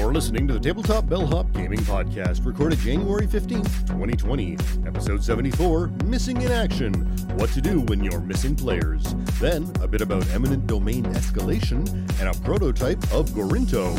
You're listening to the Tabletop Bellhop Gaming Podcast, recorded January 15th, 2020, episode 74 Missing in Action What to Do When You're Missing Players. Then, a bit about eminent domain escalation and a prototype of Gorinto.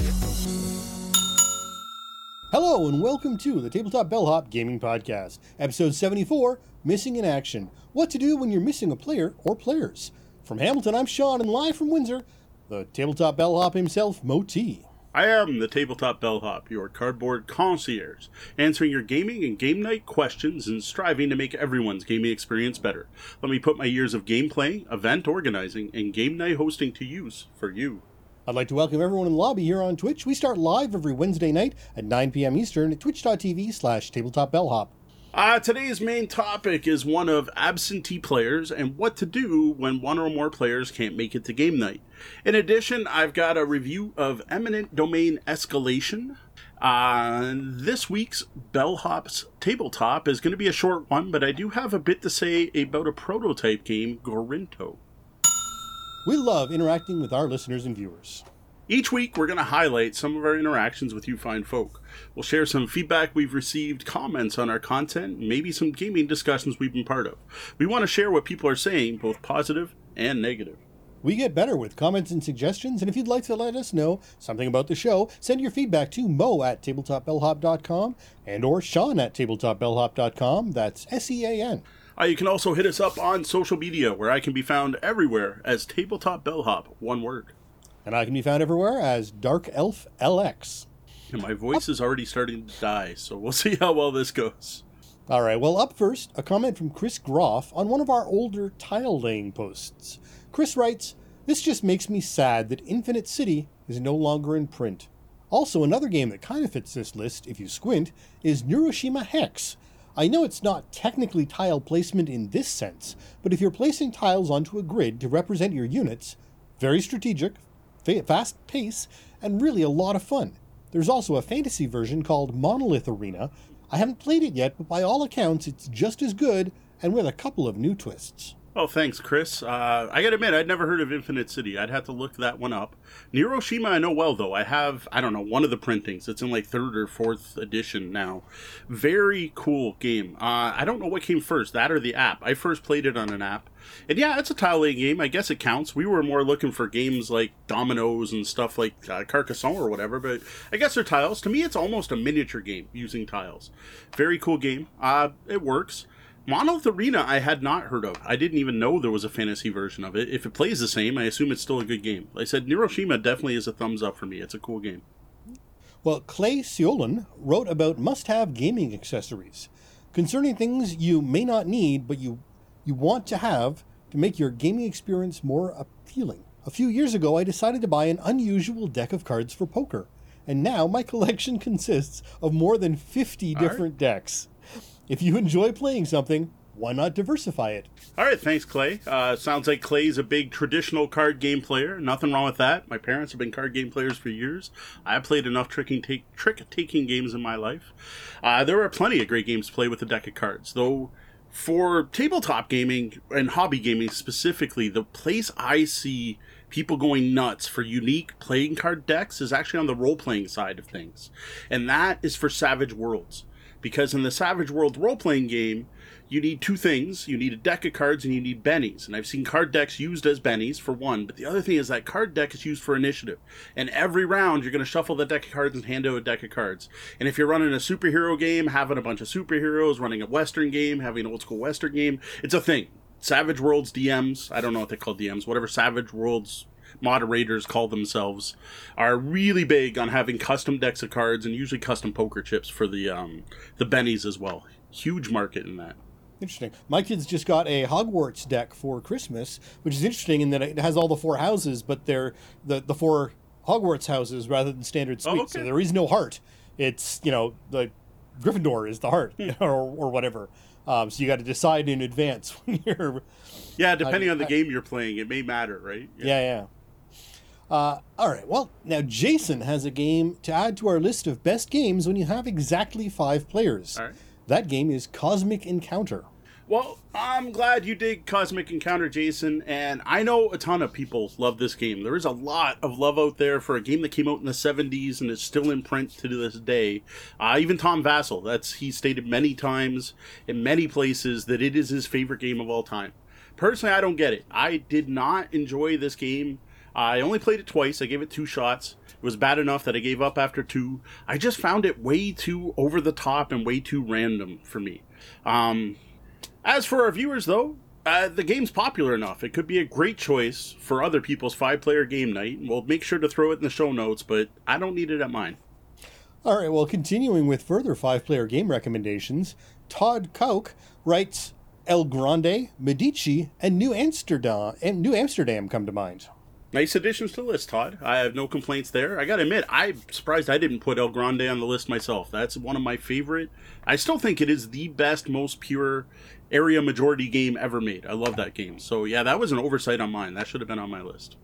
Hello, and welcome to the Tabletop Bellhop Gaming Podcast, episode 74 Missing in Action What to Do When You're Missing a Player or Players. From Hamilton, I'm Sean, and live from Windsor, the Tabletop Bellhop himself, Mo T. I am the Tabletop Bellhop, your cardboard concierge, answering your gaming and game night questions and striving to make everyone's gaming experience better. Let me put my years of game gameplay, event organizing, and game night hosting to use for you. I'd like to welcome everyone in the lobby here on Twitch. We start live every Wednesday night at 9 p.m. Eastern at twitch.tv slash tabletopbellhop. Uh, today's main topic is one of absentee players and what to do when one or more players can't make it to game night. In addition, I've got a review of Eminent Domain Escalation. Uh, this week's Bellhop's Tabletop is going to be a short one, but I do have a bit to say about a prototype game, Gorinto. We love interacting with our listeners and viewers. Each week, we're going to highlight some of our interactions with you fine folk. We'll share some feedback we've received, comments on our content, maybe some gaming discussions we've been part of. We want to share what people are saying, both positive and negative. We get better with comments and suggestions, and if you'd like to let us know something about the show, send your feedback to mo at tabletopbellhop.com and or sean at tabletopbellhop.com. That's S-E-A-N. Uh, you can also hit us up on social media, where I can be found everywhere as Tabletop Bellhop, one word and I can be found everywhere as Dark Elf LX. And my voice is already starting to die, so we'll see how well this goes. All right, well, up first, a comment from Chris Groff on one of our older tile laying posts. Chris writes, This just makes me sad that Infinite City is no longer in print. Also, another game that kind of fits this list, if you squint, is Neuroshima Hex. I know it's not technically tile placement in this sense, but if you're placing tiles onto a grid to represent your units, very strategic, fast pace, and really a lot of fun. There's also a fantasy version called Monolith Arena. I haven't played it yet, but by all accounts, it's just as good and with a couple of new twists. Oh, thanks, Chris. Uh, I gotta admit, I'd never heard of Infinite City. I'd have to look that one up. Neuroshima, I know well, though. I have, I don't know, one of the printings. It's in like third or fourth edition now. Very cool game. Uh, I don't know what came first, that or the app. I first played it on an app. And yeah, it's a tile laying game. I guess it counts. We were more looking for games like dominoes and stuff like uh, Carcassonne or whatever, but I guess they're tiles. To me, it's almost a miniature game using tiles. Very cool game. Uh, it works. Monolith Arena, I had not heard of. I didn't even know there was a fantasy version of it. If it plays the same, I assume it's still a good game. Like I said, Neuroshima definitely is a thumbs up for me. It's a cool game. Well, Clay Siolan wrote about must have gaming accessories concerning things you may not need, but you, you want to have to make your gaming experience more appealing. A few years ago, I decided to buy an unusual deck of cards for poker, and now my collection consists of more than 50 different decks. If you enjoy playing something, why not diversify it? All right, thanks, Clay. Uh, sounds like Clay's a big traditional card game player. Nothing wrong with that. My parents have been card game players for years. I played enough trick take, trick taking games in my life. Uh, there are plenty of great games to play with a deck of cards, though. For tabletop gaming and hobby gaming specifically, the place I see people going nuts for unique playing card decks is actually on the role playing side of things, and that is for Savage Worlds because in the Savage World role playing game, you need two things. You need a deck of cards and you need bennies. And I've seen card decks used as bennies for one, but the other thing is that card deck is used for initiative. And every round you're going to shuffle the deck of cards and hand out a deck of cards. And if you're running a superhero game, having a bunch of superheroes, running a western game, having an old school western game, it's a thing. Savage Worlds DMs, I don't know what they call DMs, whatever Savage Worlds moderators call themselves are really big on having custom decks of cards and usually custom poker chips for the um, the bennies as well. Huge market in that. Interesting. My kids just got a Hogwarts deck for Christmas, which is interesting in that it has all the four houses, but they're the the four Hogwarts houses rather than standard suites. Oh, okay. So there is no heart. It's you know the Gryffindor is the heart hmm. or, or whatever. Um, so you got to decide in advance when you're. Yeah, depending uh, on the game you're playing, it may matter, right? Yeah, yeah. yeah. Uh, all right. Well, now Jason has a game to add to our list of best games when you have exactly five players. That game is Cosmic Encounter. Well, I'm glad you dig Cosmic Encounter, Jason, and I know a ton of people love this game. There is a lot of love out there for a game that came out in the 70s and is still in print to this day. Uh, even Tom Vasel, that's he stated many times in many places that it is his favorite game of all time. Personally, I don't get it. I did not enjoy this game. I only played it twice. I gave it two shots. It was bad enough that I gave up after two. I just found it way too over the top and way too random for me. Um, as for our viewers, though, uh, the game's popular enough. It could be a great choice for other people's five player game night. We'll make sure to throw it in the show notes, but I don't need it at mine. All right, well, continuing with further five player game recommendations, Todd Kauk writes El Grande, Medici, and New Amsterdam, and New Amsterdam come to mind. Nice additions to the list, Todd. I have no complaints there. I gotta admit, I'm surprised I didn't put El Grande on the list myself. That's one of my favorite. I still think it is the best, most pure area majority game ever made. I love that game. So yeah, that was an oversight on mine. That should have been on my list.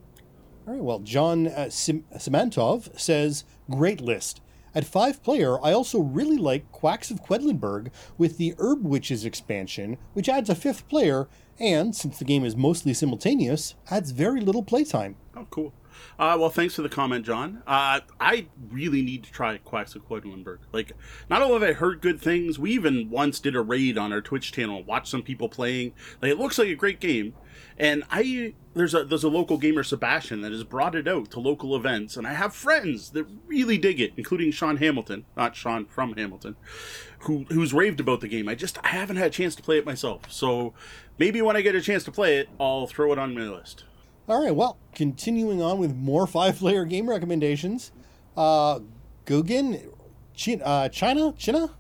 All right, well, John uh, Sim- Simantov says, great list. At five player, I also really like Quacks of Quedlinburg with the Herb Witches expansion, which adds a fifth player, and since the game is mostly simultaneous, adds very little playtime. Oh, cool. Uh, well, thanks for the comment, John. Uh, I really need to try Quacks of Quedlinburg. Like, not only have I heard good things, we even once did a raid on our Twitch channel, watched some people playing. Like, it looks like a great game, and I there's a there's a local gamer Sebastian that has brought it out to local events, and I have friends that really dig it, including Sean Hamilton, not Sean from Hamilton, who who's raved about the game. I just I haven't had a chance to play it myself, so maybe when I get a chance to play it, I'll throw it on my list. All right, well, continuing on with more five player game recommendations. Uh, Gugin, China, uh, China, China?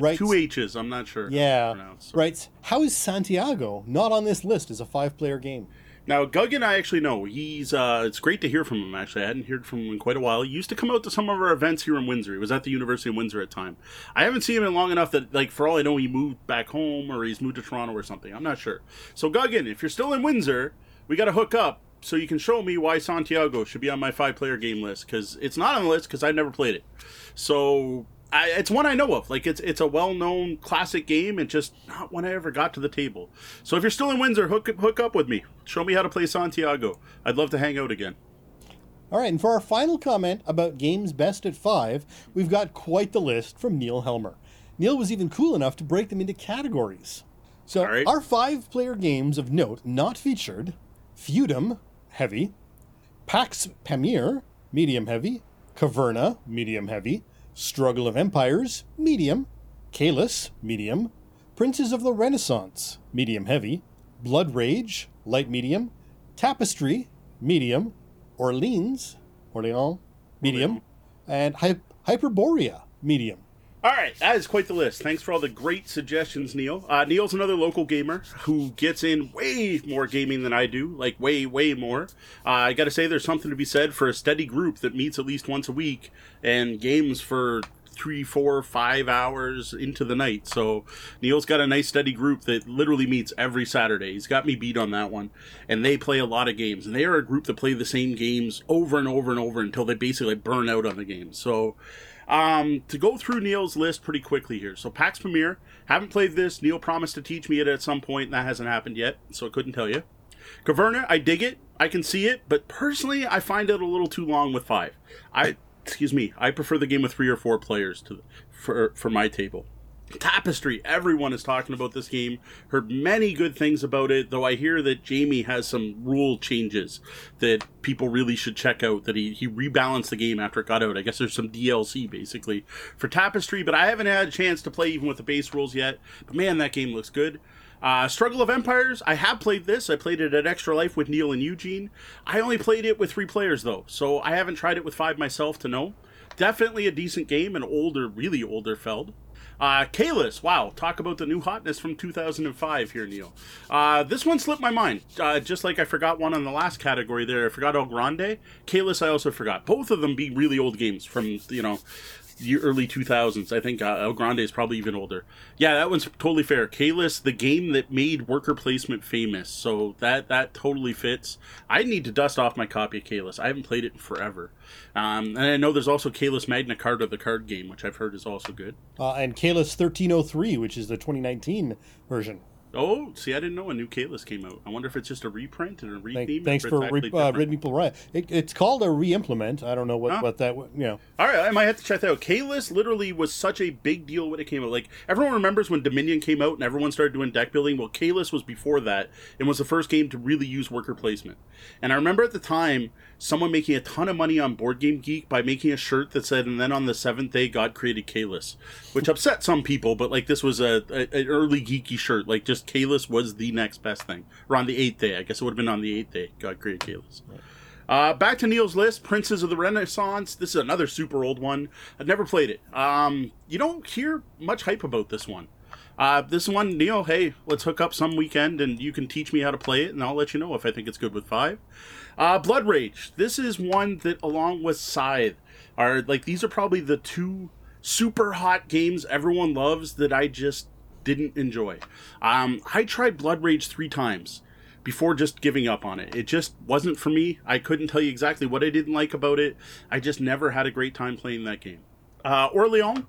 Right. Two H's, I'm not sure. Yeah. Right. How is Santiago not on this list as a five player game? Now, Guggen, I actually know. He's uh, it's great to hear from him. Actually, I hadn't heard from him in quite a while. He used to come out to some of our events here in Windsor. He was at the University of Windsor at the time. I haven't seen him in long enough that, like, for all I know, he moved back home or he's moved to Toronto or something. I'm not sure. So, Guggen, if you're still in Windsor, we got to hook up so you can show me why Santiago should be on my five player game list because it's not on the list because I've never played it. So I, it's one I know of. Like it's it's a well known classic game and just not one I ever got to the table. So if you're still in Windsor, hook hook up with me. Show me how to play Santiago. I'd love to hang out again. All right, and for our final comment about games best at five, we've got quite the list from Neil Helmer. Neil was even cool enough to break them into categories. So right. our five player games of note not featured Feudum, heavy, Pax Pamir, medium heavy, Caverna, medium heavy, Struggle of Empires, medium, Caylus, medium, Princes of the Renaissance, medium heavy, Blood Rage, light medium, Tapestry, medium, Orleans, Orleans, medium, and Hy- Hyperborea, medium. All right, that is quite the list. Thanks for all the great suggestions, Neil. Uh, Neil's another local gamer who gets in way more gaming than I do, like way, way more. Uh, I got to say, there's something to be said for a steady group that meets at least once a week and games for three, four, five hours into the night. So Neil's got a nice steady group that literally meets every Saturday. He's got me beat on that one. And they play a lot of games. And they are a group that play the same games over and over and over until they basically burn out on the game. So um, to go through Neil's list pretty quickly here. So Pax Pamir, haven't played this. Neil promised to teach me it at some point, and that hasn't happened yet, so I couldn't tell you. Caverna, I dig it. I can see it, but personally, I find it a little too long with five. I, excuse me, I prefer the game with three or four players to for for my table. Tapestry. Everyone is talking about this game. Heard many good things about it, though I hear that Jamey has some rule changes that people really should check out. That he, he rebalanced the game after it got out. I guess there's some DLC basically for Tapestry, but I haven't had a chance to play even with the base rules yet. But man, that game looks good. Uh, Struggle of Empires, I have played this. I played it at Extra Life with Neil and Eugene. I only played it with three players though, so I haven't tried it with five myself to know. Definitely a decent game, an older, really older Feld. Uh, Caylus, wow, talk about the new hotness from 2005 here, Neil. Uh, this one slipped my mind, uh, just like I forgot one on the last category there. I forgot El Grande. Caylus, I also forgot. Both of them be really old games from, you know, the early 2000s. I think uh, El Grande is probably even older. Yeah, that one's totally fair. Caylus, the game that made worker placement famous, so that that totally fits. I need to dust off my copy of Caylus. I haven't played it in forever. Um, and I know there's also Caylus Magna Carta, the card game, which I've heard is also good. Uh, and Caylus 1303, which is the 2019 version. Oh, see, I didn't know a new Caylus came out. I wonder if it's just a reprint and a Thank, retheme. thanks for re, uh. Red Meeple Riot. It, it's called a re-implement. I don't know what, Huh? what that you know. All right, I might have to check that out. Caylus literally was such a big deal when it came out. Like everyone remembers when Dominion came out and everyone started doing deck building. Well, Caylus was before that and was the first game to really use worker placement. And I remember at the time someone making a ton of money on Board Game Geek by making a shirt that said, "And then on the seventh day, God created Caylus," which upset some people. But like this was a, a an early geeky shirt. Like just Caylus was the next best thing. Or on the eighth day, I guess it would have been on the eighth day, God created Caylus. Uh, back to Neil's list, Princes of the Renaissance. This is another super old one. I've never played it. Um, you don't hear much hype about this one. Uh, this one, Neil, hey, let's hook up some weekend and you can teach me how to play it, and I'll let you know if I think it's good with five. Uh, Blood Rage. This is one that, along with Scythe, are like these are probably the two super hot games everyone loves that I just didn't enjoy. Um, I tried Blood Rage three times before just giving up on it. It just wasn't for me. I couldn't tell you exactly what I didn't like about it. I just never had a great time playing that game. Uh, Orleans,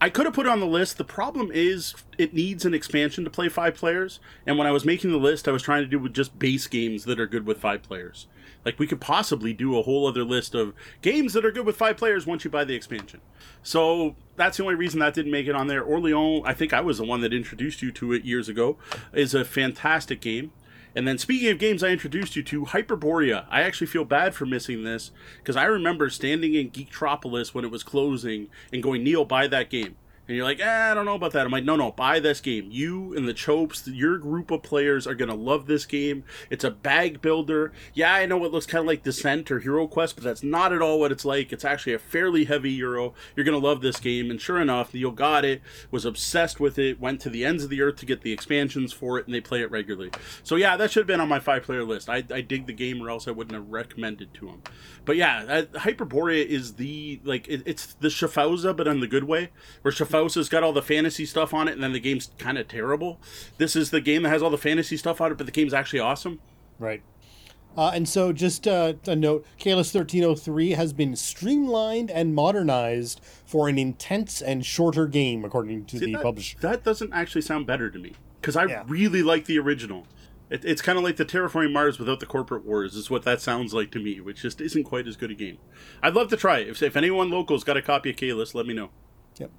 I could have put on the list. The problem is it needs an expansion to play five players. And when I was making the list, I was trying to do with just base games that are good with five players. Like we could possibly do a whole other list of games that are good with five players once you buy the expansion. So that's the only reason that didn't make it on there. Orleans, I think I was the one that introduced you to it years ago, is a fantastic game. And then speaking of games I introduced you to, Hyperborea. I actually feel bad for missing this because I remember standing in Geektropolis when it was closing and going, Neil, buy that game. And you're like, eh, I don't know about that. I'm like, no, no, buy this game. You and the Chopes, your group of players are to love this game. It's a bag builder. Yeah, I know it looks kind of like Descent or Hero Quest, but that's not at all what it's like. It's actually a fairly heavy Euro. You're to love this game. And sure enough, Neil got it, was obsessed with it, went to the ends of the earth to get the expansions for it, and they play it regularly. So yeah, that should have been on my five player list. I, I dig the game, or else I wouldn't have recommended to him. But yeah, that, Hyperborea is the, like, it, it's the Schaffhauser, but in the good way, where Schaffhauser's got all the fantasy stuff on it, and then the game's kind of terrible. This is the game that has all the fantasy stuff on it, but the game's actually awesome. Right. Uh, and so, just uh, a note Caylus 1303 has been streamlined and modernized for an intense and shorter game, according to See, the that, publisher. that doesn't actually sound better to me because I Yeah. really like the original. It, it's kind of like the Terraforming Mars without the corporate wars, is what that sounds like to me, which just isn't quite as good a game. I'd love to try it. If, if anyone local's got a copy of Caylus, let me know. Yep.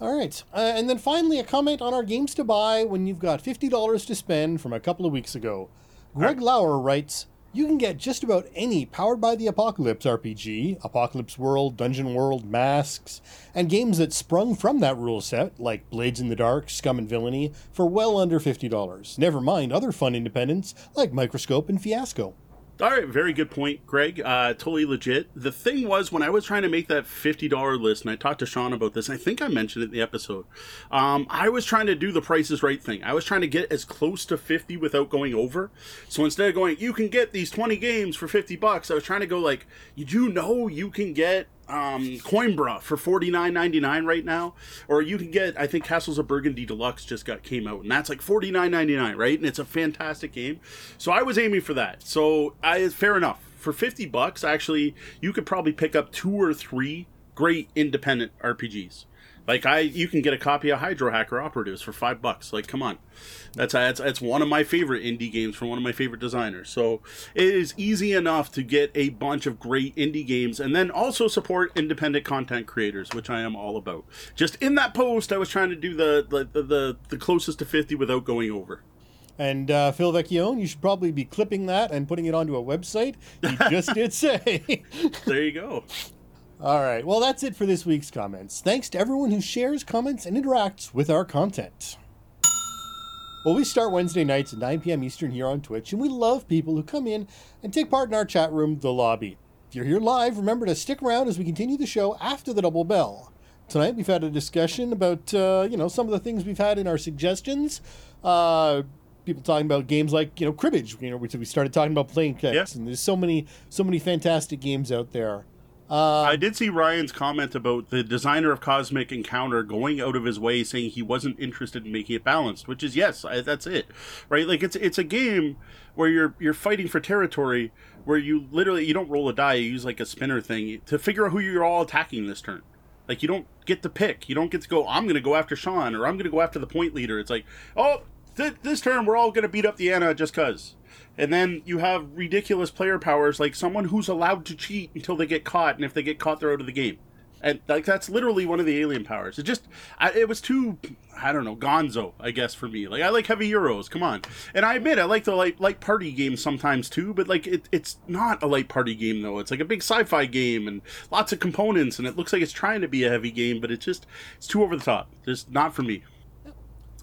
All right. Uh, and then finally, a comment on our games to buy when you've got $50 to spend from a couple of weeks ago. Greg Lauer writes You can get just about any Powered by the Apocalypse RPG, Apocalypse World, Dungeon World, Masks, and games that sprung from that rule set, like Blades in the Dark, Scum and Villainy, for well under $50. Never mind other fun independents like Microscope and Fiasco. All right, very good point, Greg. Uh, totally legit. The thing was, when I was trying to make that $50 list, and I talked to Sean about this, I think I mentioned it in the episode, um, I was trying to do the prices right thing. I was trying to get as close to 50 without going over. So instead of going, you can get these 20 games for 50 bucks, I was trying to go like, you do know you can get um, Coimbra for forty nine ninety nine right now, or you can get I think Castles of Burgundy Deluxe just got came out, and that's like forty nine ninety nine, right? And it's a fantastic game. So I was aiming for that. So I fair enough for fifty bucks. Actually, you could probably pick up two or three great independent RPGs. Like I, you can get a copy of Hydro Hacker Operatives for five bucks. Like, come on, that's that's that's one of my favorite indie games from one of my favorite designers. So it is easy enough to get a bunch of great indie games, and then also support independent content creators, which I am all about. Just in that post, I was trying to do the the the, the, the closest to fifty without going over. And uh, Phil Vecchione, you should probably be clipping that and putting it onto a website. You just did say. There you go. All right. Well, that's it for this week's comments. Thanks to everyone who shares, comments, and interacts with our content. Well, we start Wednesday nights at 9 p.m. Eastern here on Twitch, and we love people who come in and take part in our chat room, The Lobby. If you're here live, remember to stick around as we continue the show after the double bell. Tonight, we've had a discussion about, uh, you know, some of the things we've had in our suggestions. Uh, people talking about games like, you know, cribbage. You know, we, we started talking about playing kicks, Yeah. and there's so many, so many fantastic games out there. Uh, I did see Ryan's comment about the designer of Cosmic Encounter going out of his way saying he wasn't interested in making it balanced, which is yes, I, that's it, right? Like it's it's a game where you're you're fighting for territory where you literally you don't roll a die, you use like a spinner thing to figure out who you're all attacking this turn. Like you don't get to pick, you don't get to go. I'm going to go after Sean or I'm going to go after the point leader. It's like oh. th- this turn we're all going to beat up the Anna just cuz. And then you have ridiculous player powers like someone who's allowed to cheat until they get caught, and if they get caught, they're out of the game. And like that's literally one of the alien powers. It just, I, it was too, I don't know, Gonzo, I guess for me. Like I like heavy euros. Come on, and I admit I like the light light party games sometimes too. But like it, it's not a light party game though. It's like a big sci-fi game and lots of components, and it looks like it's trying to be a heavy game, but it's just it's too over the top. Just not for me.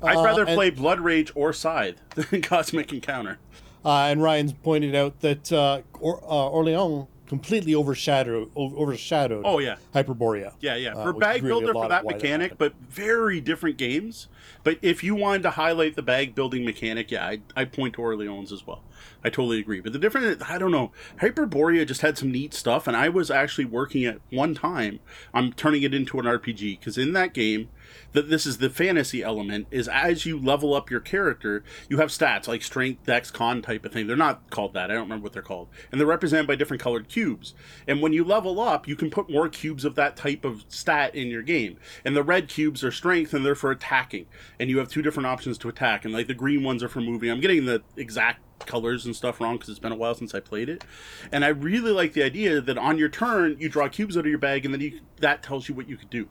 I'd Uh, rather and- play Blood Rage or Scythe than Cosmic Encounter. Uh, and Ryan's pointed out that uh, or, uh, Orleans completely overshadowed o- overshadowed Oh yeah, Hyperborea. Yeah, yeah. Uh, For bag really builder, for that why that mechanic, but very different games. But if you wanted to highlight the bag building mechanic, yeah, I I point to Orleans as well. I totally agree. But the different, I don't know, Hyperborea just had some neat stuff, and I was actually working at one time I'm turning it into an RPG because in that game, that this is the fantasy element is as you level up your character, you have stats like strength, dex, con type of thing. They're not called that. I don't remember what they're called, and they're represented by different colored cubes. And when you level up, you can put more cubes of that type of stat in your game. And the red cubes are strength, and they're for attacking. And you have two different options to attack. And like the green ones are for moving. I'm getting the exact colors and stuff wrong because it's been a while since I played it. And I really like the idea that on your turn you draw cubes out of your bag, and then you, that tells you what you could do.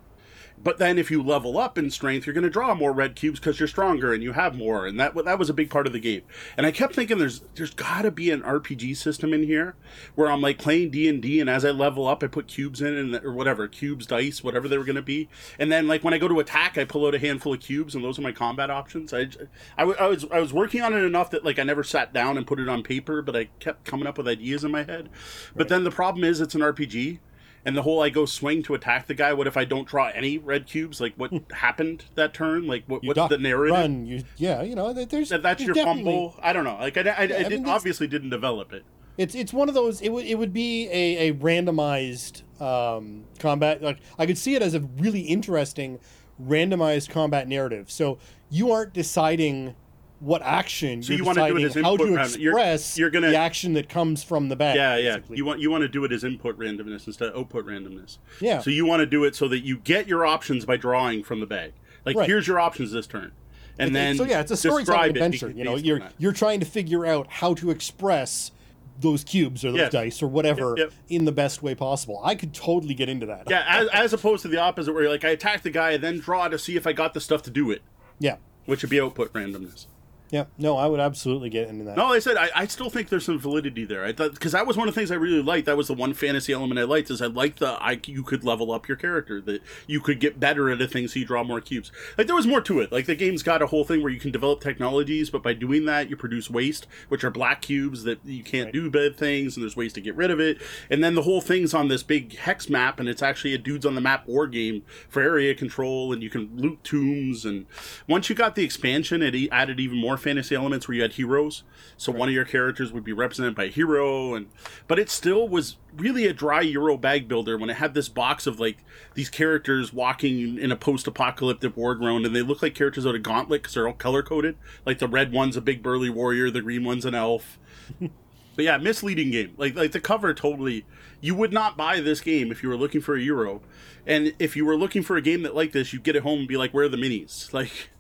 But then if you level up in strength, you're going to draw more red cubes because you're stronger and you have more, and that that was a big part of the game. And I kept thinking there's there's got to be an RPG system in here where I'm like playing D and D, and as I level up, I put cubes in and or whatever cubes, dice, whatever they were going to be. And then like when I go to attack, I pull out a handful of cubes, and those are my combat options. I, I, I was I was working on it enough that like I never sat down and put it on paper, but I kept coming up with ideas in my head. But then the problem is it's an RPG. And the whole I go swing to attack the guy. What if I don't draw any red cubes? Like what happened that turn? Like what, what's duck, the narrative? Run, you, yeah, you know, there's That, that's there's your fumble. I don't know. Like I, I, I, I didn't, obviously didn't develop it. It's it's one of those. It would it would be a, a randomized um, combat. Like I could see it as a really interesting randomized combat narrative. So you aren't deciding what action. So you're you wanna do it as how input to round. You're- express you're gonna- the action that comes from the bag. Yeah, yeah. basically. You want you want to do it as input randomness instead of output randomness. Yeah. So you want to do it so that you get your options by drawing from the bag. Like Right. here's your options this turn, and then so yeah, it's a storytelling describe it adventure. you know, you're you're trying to figure out how to express those cubes or those Yes. dice or whatever Yep, yep. in the best way possible. I could totally get into that. yeah, as, as opposed to the opposite where you're like I attack the guy and then draw to see if I got the stuff to do it, yeah, which would be output randomness. Yeah. No, I would absolutely get into that. No, like I said I, I still think there's some validity there. I thought because that was one of the things I really liked. That was the one fantasy element I liked is I liked the I you could level up your character that you could get better at a thing so you draw more cubes. Like there was more to it. Like the game's got a whole thing where you can develop technologies, but by doing that you produce waste, which are black cubes that you can't Right. do bad things, and there's ways to get rid of it. And then the whole thing's on this big hex map, and it's actually a dudes on the map war game for area control, and you can loot tombs. And once you got the expansion, it added even more fantasy elements where you had heroes. So one of your characters would be represented by a hero, and but it still was really a dry Euro bag builder when it had this box of like these characters walking in a post-apocalyptic war ground, and they look like characters out of Gauntlet because they're all color coded. Like the red one's a big burly warrior, the green one's an elf. But yeah, misleading game. Like like the cover totally. You would not buy this game if you were looking for a euro, and if you were looking for a game that like this, you'd get it home and be like, "Where are the minis?" Like,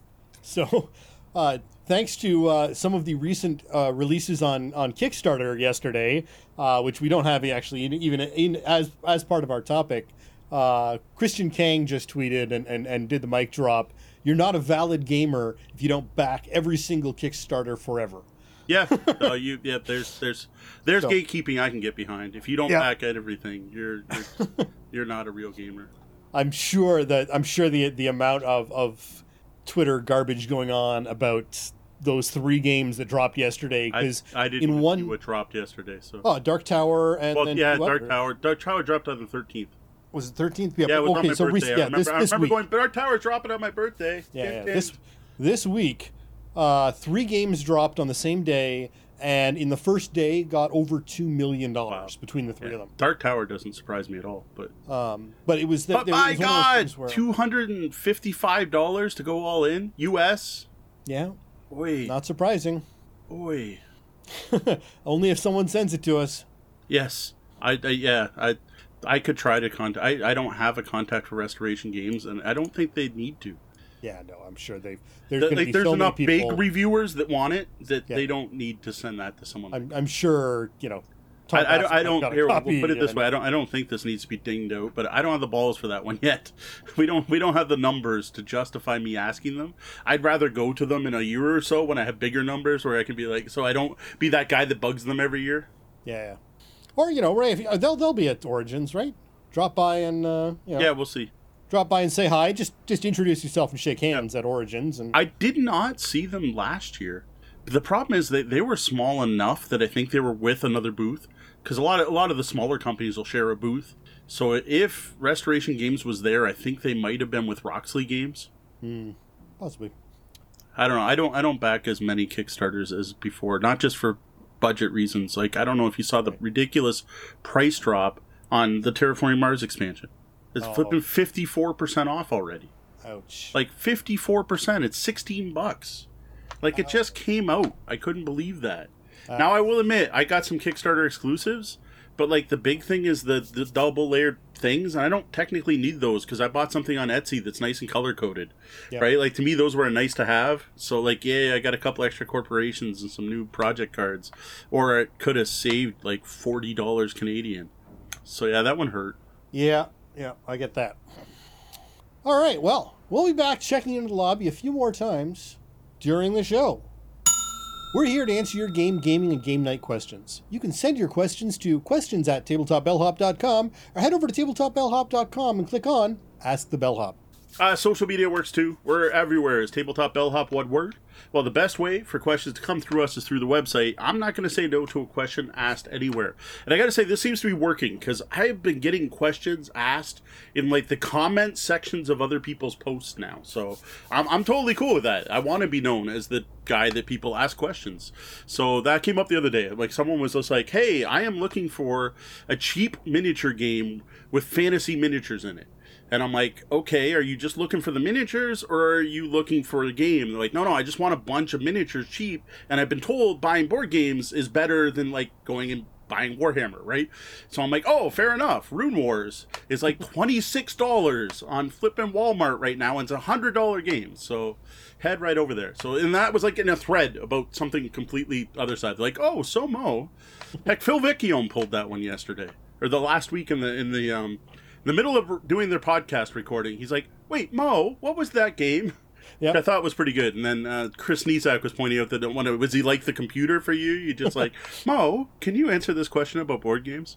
So, uh, thanks to uh, some of the recent uh, releases on, on Kickstarter yesterday, uh, which we don't have actually in- even in, as as part of our topic, uh, Christian Kang just tweeted and, and, and did the mic drop. You're not a valid gamer if you don't back every single Kickstarter forever. yeah, uh, you yeah. There's there's there's So- gatekeeping I can get behind. If you don't Yeah. back at everything, you're you're, you're not a real gamer. I'm sure that I'm sure the the amount of, of Twitter garbage going on about those three games that dropped yesterday because I didn't in one see what dropped yesterday. So oh Dark Tower and well, yeah, Dark. Tower. Dark Tower dropped on the thirteenth. was it 13th yeah, Yeah, it was okay so birthday. I yeah remember, this, I remember going. Dark Tower dropping on my birthday. yeah, Ding, yeah, this this week uh, three games dropped on the same day and in the first day got over two million dollars between the three Yeah. of them Dark Tower doesn't surprise me at all, but um, but it was that But there my was one of those God, two hundred and fifty-five dollars to go all in U.S. yeah Oi, not surprising oi. only if someone sends it to us Yes, I, I yeah I I could try to contact. I, I don't have a contact for Restoration Games, and I don't think they'd need to. Yeah, no, I'm sure they've. There's Th- going to like, there's so enough people. big reviewers that want it that Yeah. they don't need to send that to someone. I'm, I'm sure you know. Tom I, I don't. I don't here, we'll put it this way. I don't. I don't think this needs to be dinged out, but I don't have the balls for that one yet. We don't. We don't have the numbers to justify me asking them. I'd rather go to them in a year or so when I have bigger numbers, where I can be like, so I don't be that guy that bugs them every year. Yeah, yeah. Or you know, Ray, if you, they'll they'll be at Origins, right? Drop by and uh, you know, Yeah, we'll see. Drop by and say hi. Just just introduce yourself and shake hands at Origins, and I did not see them last year. But the problem is that they were small enough that I think they were with another booth because a lot of a lot of the smaller companies will share a booth. So if Restoration Games was there, I think they might have been with Roxley Games. Hmm. possibly. I don't know. I don't. I don't back as many Kickstarters as before. Not just for budget reasons. Like I don't know if you saw the ridiculous price drop on the Terraforming Mars expansion. It's Oh. flipping fifty four percent off already. Ouch. Like fifty four percent. It's sixteen bucks. Like it just came out. I couldn't believe that. now I will admit I got some Kickstarter exclusives, but like the big thing is the the double layered things, and I don't technically need those because I bought something on Etsy that's nice and color coded. Yeah. Right? Like to me those were a nice to have. So like yeah, I got a couple extra corporations and some new project cards. Or it could have saved like forty dollars Canadian. So yeah, that one hurt. Yeah, yeah, I get that. All right, well, we'll be back checking into the lobby a few more times during the show. We're here to answer your game, gaming, and game night questions. You can send your questions to questions at tabletopbellhop.com or head over to tabletopbellhop.com and click on Ask the Bellhop. Uh, social media works too. We're everywhere. Is tabletop bellhop one word? Well, the best way for questions to come through us is through the website. I'm not going to say no to a question asked anywhere. And I got to say, this seems to be working because I've been getting questions asked in like the comment sections of other people's posts now. So I'm, I'm totally cool with that. I want to be known as the guy that people ask questions. So that came up the other day. Like someone was just like, hey, I am looking for a cheap miniature game with fantasy miniatures in it. And I'm like, okay, are you just looking for the miniatures or are you looking for a game? They're like, no, no, I just want a bunch of miniatures cheap. And I've been told buying board games is better than like going and buying Warhammer, right? So I'm like, oh, fair enough. Rune Wars is like $26 on flipping Walmart right now. And it's a $100 game. So head right over there. So, and that was like in a thread about something completely other side. Like, oh, so Mo. Heck, Phil Vecchione pulled that one yesterday or the last week in the, in the, um, the middle of doing their podcast recording, he's like, "Wait, Mo, what was that game?" Yep. I thought was pretty good. And then uh, Chris Nisak was pointing out that one was he like the computer for you? You just like, Mo, can you answer this question about board games?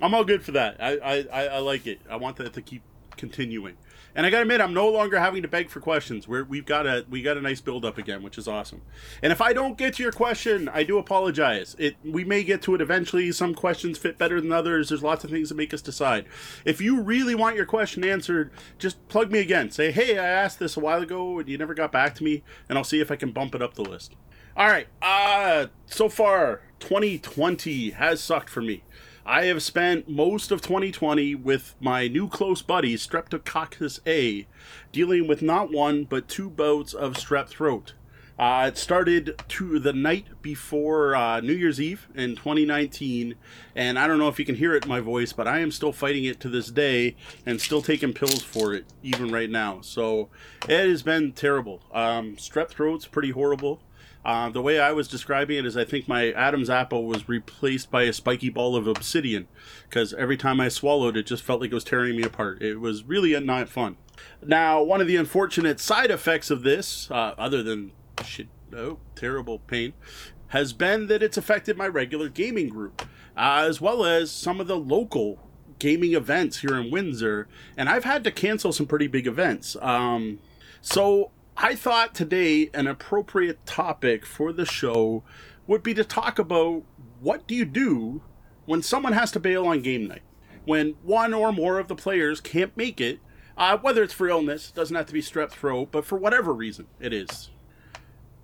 I'm all good for that. I, I, I like it. I want that to keep continuing. And I gotta admit, I'm no longer having to beg for questions. We're, we've got a we got a nice build up again, which is awesome. And if I don't get to your question, I do apologize. It we may get to it eventually. Some questions fit better than others. There's lots of things that make us decide. If you really want your question answered, just plug me again. Say, hey, I asked this a while ago and you never got back to me, and I'll see if I can bump it up the list. All right. Uh so far, 2020 has sucked for me. I have spent most of 2020 with my new close buddy, Streptococcus A, dealing with not one but two bouts of strep throat. Uh, it started to the night before uh, New Year's Eve in 2019, and I don't know if you can hear it in my voice, but I am still fighting it to this day and still taking pills for it even right now. So it has been terrible. Um, strep throat's pretty horrible. Uh, the way I was describing it is I think my Adam's apple was replaced by a spiky ball of obsidian because every time I swallowed it just felt like it was tearing me apart. It was really not fun. Now, one of the unfortunate side effects of this, uh, other than shit, oh, terrible pain, has been that it's affected my regular gaming group, as well as some of the local gaming events here in Windsor, and I've had to cancel some pretty big events. Um, so I thought today an appropriate topic for the show would be to talk about what do you do when someone has to bail on game night, when one or more of the players can't make it, uh, whether it's for illness, doesn't have to be strep throat, but for whatever reason it is.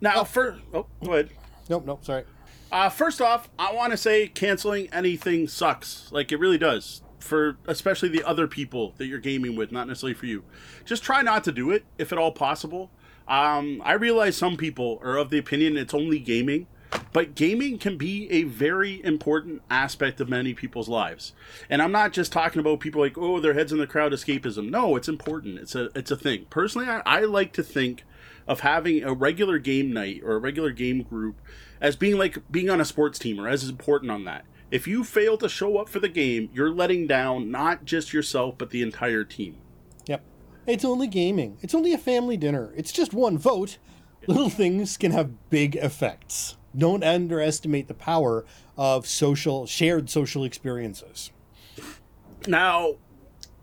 Now, for oh, go ahead. Nope, nope, sorry. Uh, first off, I want to say canceling anything sucks. Like it really does. For especially the other people that you're gaming with, not necessarily for you. Just try not to do it if at all possible. Um, I realize some people are of the opinion it's only gaming, but gaming can be a very important aspect of many people's lives. And I'm not just talking about people like, oh, their heads in the crowd escapism. No, it's important. It's a it's a thing. Personally, I, I like to think of having a regular game night or a regular game group as being like being on a sports team or as important on that. If you fail to show up for the game, you're letting down not just yourself but the entire team. It's only gaming. It's only a family dinner. It's just one vote. Little things can have big effects. Don't underestimate the power of social shared social experiences. Now,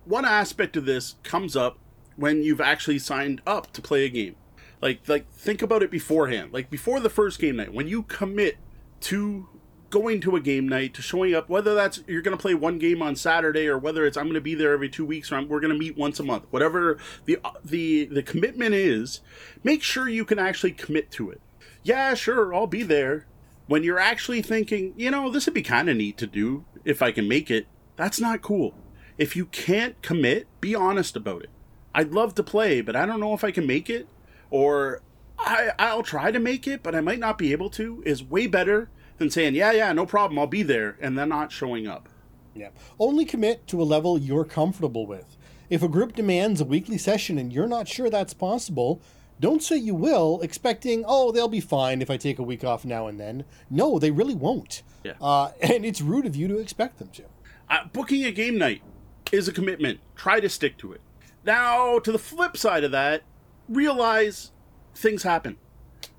one aspect of this comes up when you've actually signed up to play a game. Like like think about it beforehand. Like before the first game night, when you commit to going to a game night, to showing up, whether that's you're going to play one game on Saturday or whether it's I'm going to be there every 2 weeks or I'm, we're going to meet once a month. Whatever the the the commitment is, make sure you can actually commit to it. Yeah, sure, I'll be there. When you're actually thinking, you know, this would be kind of neat to do if I can make it. That's not cool. If you can't commit, be honest about it. I'd love to play, but I don't know if I can make it or I, I'll try to make it, but I might not be able to, is way better than saying, yeah, yeah, no problem, I'll be there, and then not showing up. Yeah. Only commit to a level you're comfortable with. If a group demands a weekly session and you're not sure that's possible, don't say you will, expecting, oh, they'll be fine if I take a week off now and then. No, they really won't. Yeah. Uh, and it's rude of you to expect them to. Uh, booking a game night is a commitment. Try to stick to it. Now, to the flip side of that, realize things happen.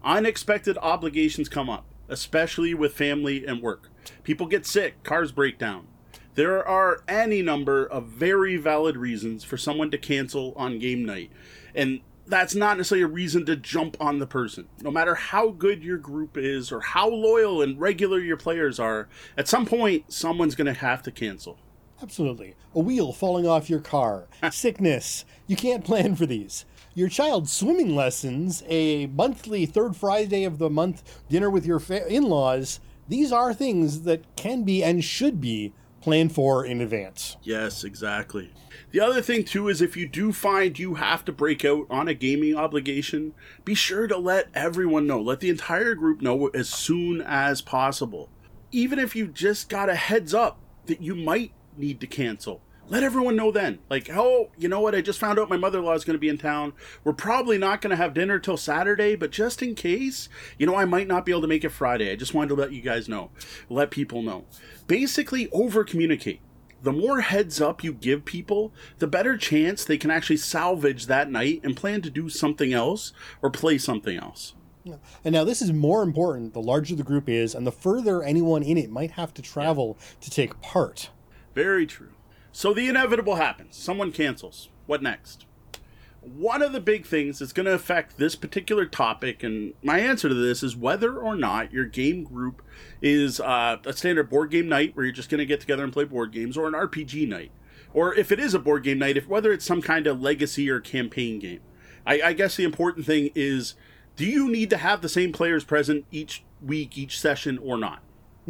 Unexpected obligations come up, especially with family and work. People get sick, cars break down. There are any number of very valid reasons for someone to cancel on game night. And that's not necessarily a reason to jump on the person. No matter how good your group is or how loyal and regular your players are, at some point, someone's going to have to cancel. Absolutely. A wheel falling off your car, sickness. You can't plan for these your child's swimming lessons, a monthly third Friday of the month dinner with your fa- in laws, these are things that can be and should be planned for in advance. Yes, exactly. The other thing, too, is if you do find you have to break out on a gaming obligation, be sure to let everyone know. Let the entire group know as soon as possible. Even if you just got a heads up that you might need to cancel let everyone know then. Like, oh, you know what? I just found out my mother in law is going to be in town. We're probably not going to have dinner till Saturday, but just in case, you know, I might not be able to make it Friday. I just wanted to let you guys know, let people know. Basically, over communicate. The more heads up you give people, the better chance they can actually salvage that night and plan to do something else or play something else. And now this is more important the larger the group is and the further anyone in it might have to travel yeah. to take part. Very true. So the inevitable happens. Someone cancels. What next? One of the big things that's going to affect this particular topic, and my answer to this is whether or not your game group is uh, a standard board game night where you're just going to get together and play board games, or an RPG night, or if it is a board game night, if whether it's some kind of legacy or campaign game. I, I guess the important thing is, do you need to have the same players present each week, each session, or not?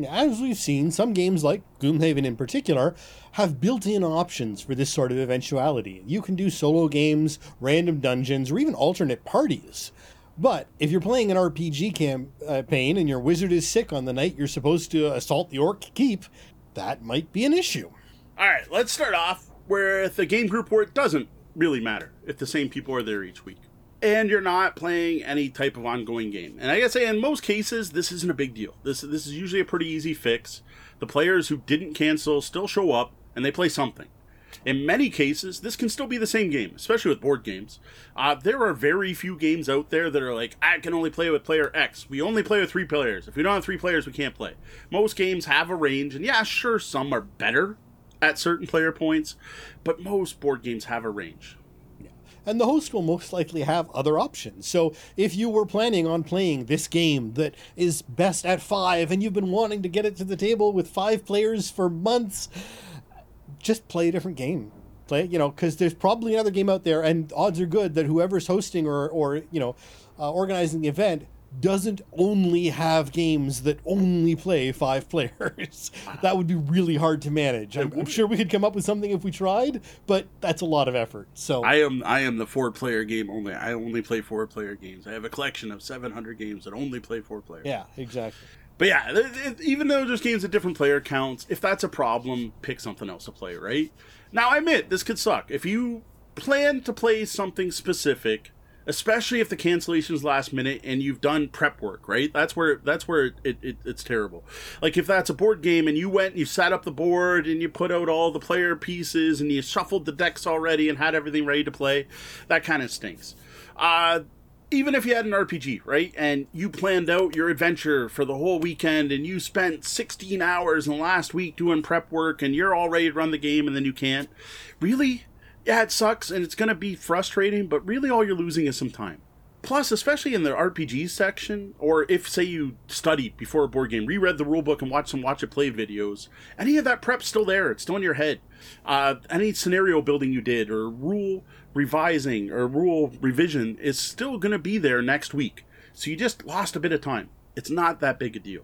As we've seen, some games like Gloomhaven in particular have built in options for this sort of eventuality. You can do solo games, random dungeons, or even alternate parties. But if you're playing an RPG campaign uh, and your wizard is sick on the night you're supposed to assault the orc keep, that might be an issue. All right, let's start off with a game group where it doesn't really matter if the same people are there each week and you're not playing any type of ongoing game. And I gotta say, in most cases, this isn't a big deal. This this is usually a pretty easy fix. The players who didn't cancel still show up and they play something. In many cases, this can still be the same game, especially with board games. Uh, there are very few games out there that are like, I can only play with player X. We only play with three players. If we don't have three players, we can't play. Most games have a range, and yeah, sure, some are better at certain player points, but most board games have a range and the host will most likely have other options. So if you were planning on playing this game that is best at five and you've been wanting to get it to the table with five players for months, just play a different game. Play, you know, because there's probably another game out there, and odds are good that whoever's hosting or, or you know, uh, organizing the event doesn't only have games that only play five players. that would be really hard to manage. I'm, I'm, sure we could come up with something if we tried, but that's a lot of effort. So I am I am the four player game only. I only play four player games. I have a collection of 700 games that only play four players. Yeah, exactly. But yeah, th- th- even though there's games with different player counts, if that's a problem, pick something else to play, right? Now, I admit, this could suck. If you plan to play something specific, especially if the cancellation's last minute and you've done prep work, right? That's where that's where it, it, it's terrible. Like if that's a board game and you went and you set up the board and you put out all the player pieces and you shuffled the decks already and had everything ready to play, that kind of stinks. Uh, even if you had an RPG, right, and you planned out your adventure for the whole weekend and you spent 16 hours in the last week doing prep work and you're all ready to run the game and then you can't, really? Yeah, it sucks and it's going to be frustrating, but really all you're losing is some time. Plus, especially in the RPG section, or if, say, you studied before a board game, reread the rulebook and watched some watch it play videos, any of that prep's still there. It's still in your head. Uh, any scenario building you did, or rule revising, or rule revision is still going to be there next week. So you just lost a bit of time. It's not that big a deal.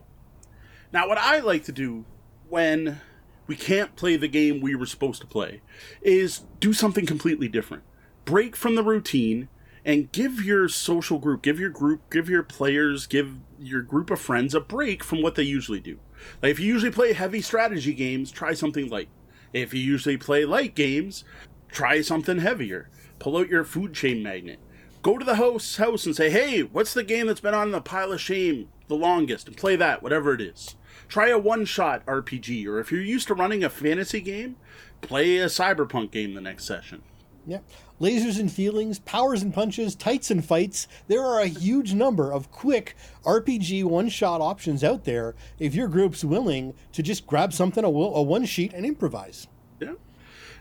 Now, what I like to do when we can't play the game we were supposed to play is do something completely different. Break from the routine and give your social group, give your group, give your players, give your group of friends a break from what they usually do. Like if you usually play heavy strategy games, try something light. If you usually play light games, try something heavier. Pull out your Food Chain Magnate. Go to the host house and say, "Hey, what's the game that's been on the pile of shame the longest?" and play that, whatever it is. Try a one-shot RPG, or if you're used to running a fantasy game, play a cyberpunk game the next session. Yeah. Lasers and feelings, powers and punches, tights and fights. There are a huge number of quick RPG one shot options out there if your group's willing to just grab something, a, a one sheet, and improvise. Yeah.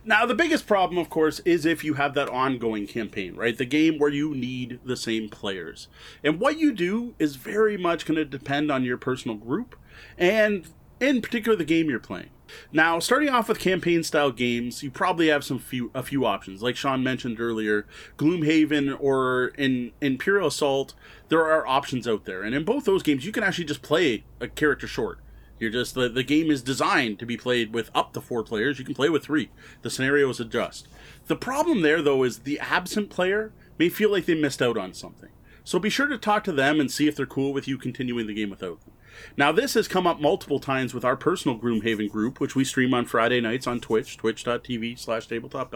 Now, the biggest problem, of course, is if you have that ongoing campaign, right? The game where you need the same players. And what you do is very much going to depend on your personal group and, in particular, the game you're playing. Now, starting off with campaign style games, you probably have some few a few options. Like Sean mentioned earlier, Gloomhaven or in Imperial Assault, there are options out there. And in both those games, you can actually just play a character short. You're just the, the game is designed to be played with up to four players. You can play with three. The scenarios adjust. The problem there though is the absent player may feel like they missed out on something. So be sure to talk to them and see if they're cool with you continuing the game without them. Now, this has come up multiple times with our personal Gloomhaven group, which we stream on Friday nights on Twitch, twitch.tv slash tabletop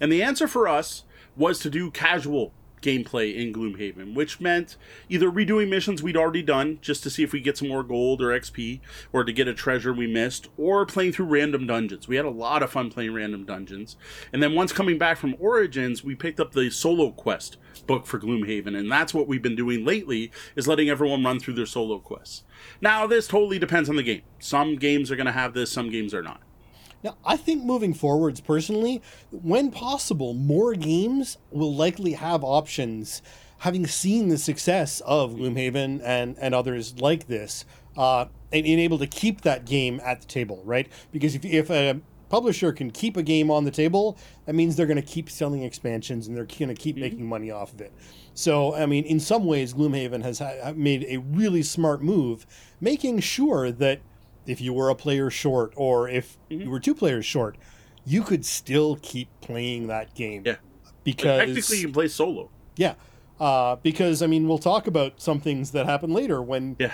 And the answer for us was to do casual gameplay in Gloomhaven, which meant either redoing missions we'd already done just to see if we get some more gold or XP or to get a treasure we missed, or playing through random dungeons. We had a lot of fun playing random dungeons. And then once coming back from Origins, we picked up the solo quest book for Gloomhaven, and that's what we've been doing lately is letting everyone run through their solo quests. Now, this totally depends on the game. Some games are going to have this, some games are not. Now, I think moving forwards, personally, when possible, more games will likely have options. Having seen the success of Gloomhaven and, and others like this, uh, and being able to keep that game at the table, right? Because if, if a publisher can keep a game on the table, that means they're going to keep selling expansions and they're going to keep mm-hmm. making money off of it. So, I mean, in some ways, Gloomhaven has ha- made a really smart move, making sure that if you were a player short or if mm-hmm. you were two players short, you could still keep playing that game. Yeah. Because technically you can play solo. Yeah. Uh, because I mean, we'll talk about some things that happen later when yeah.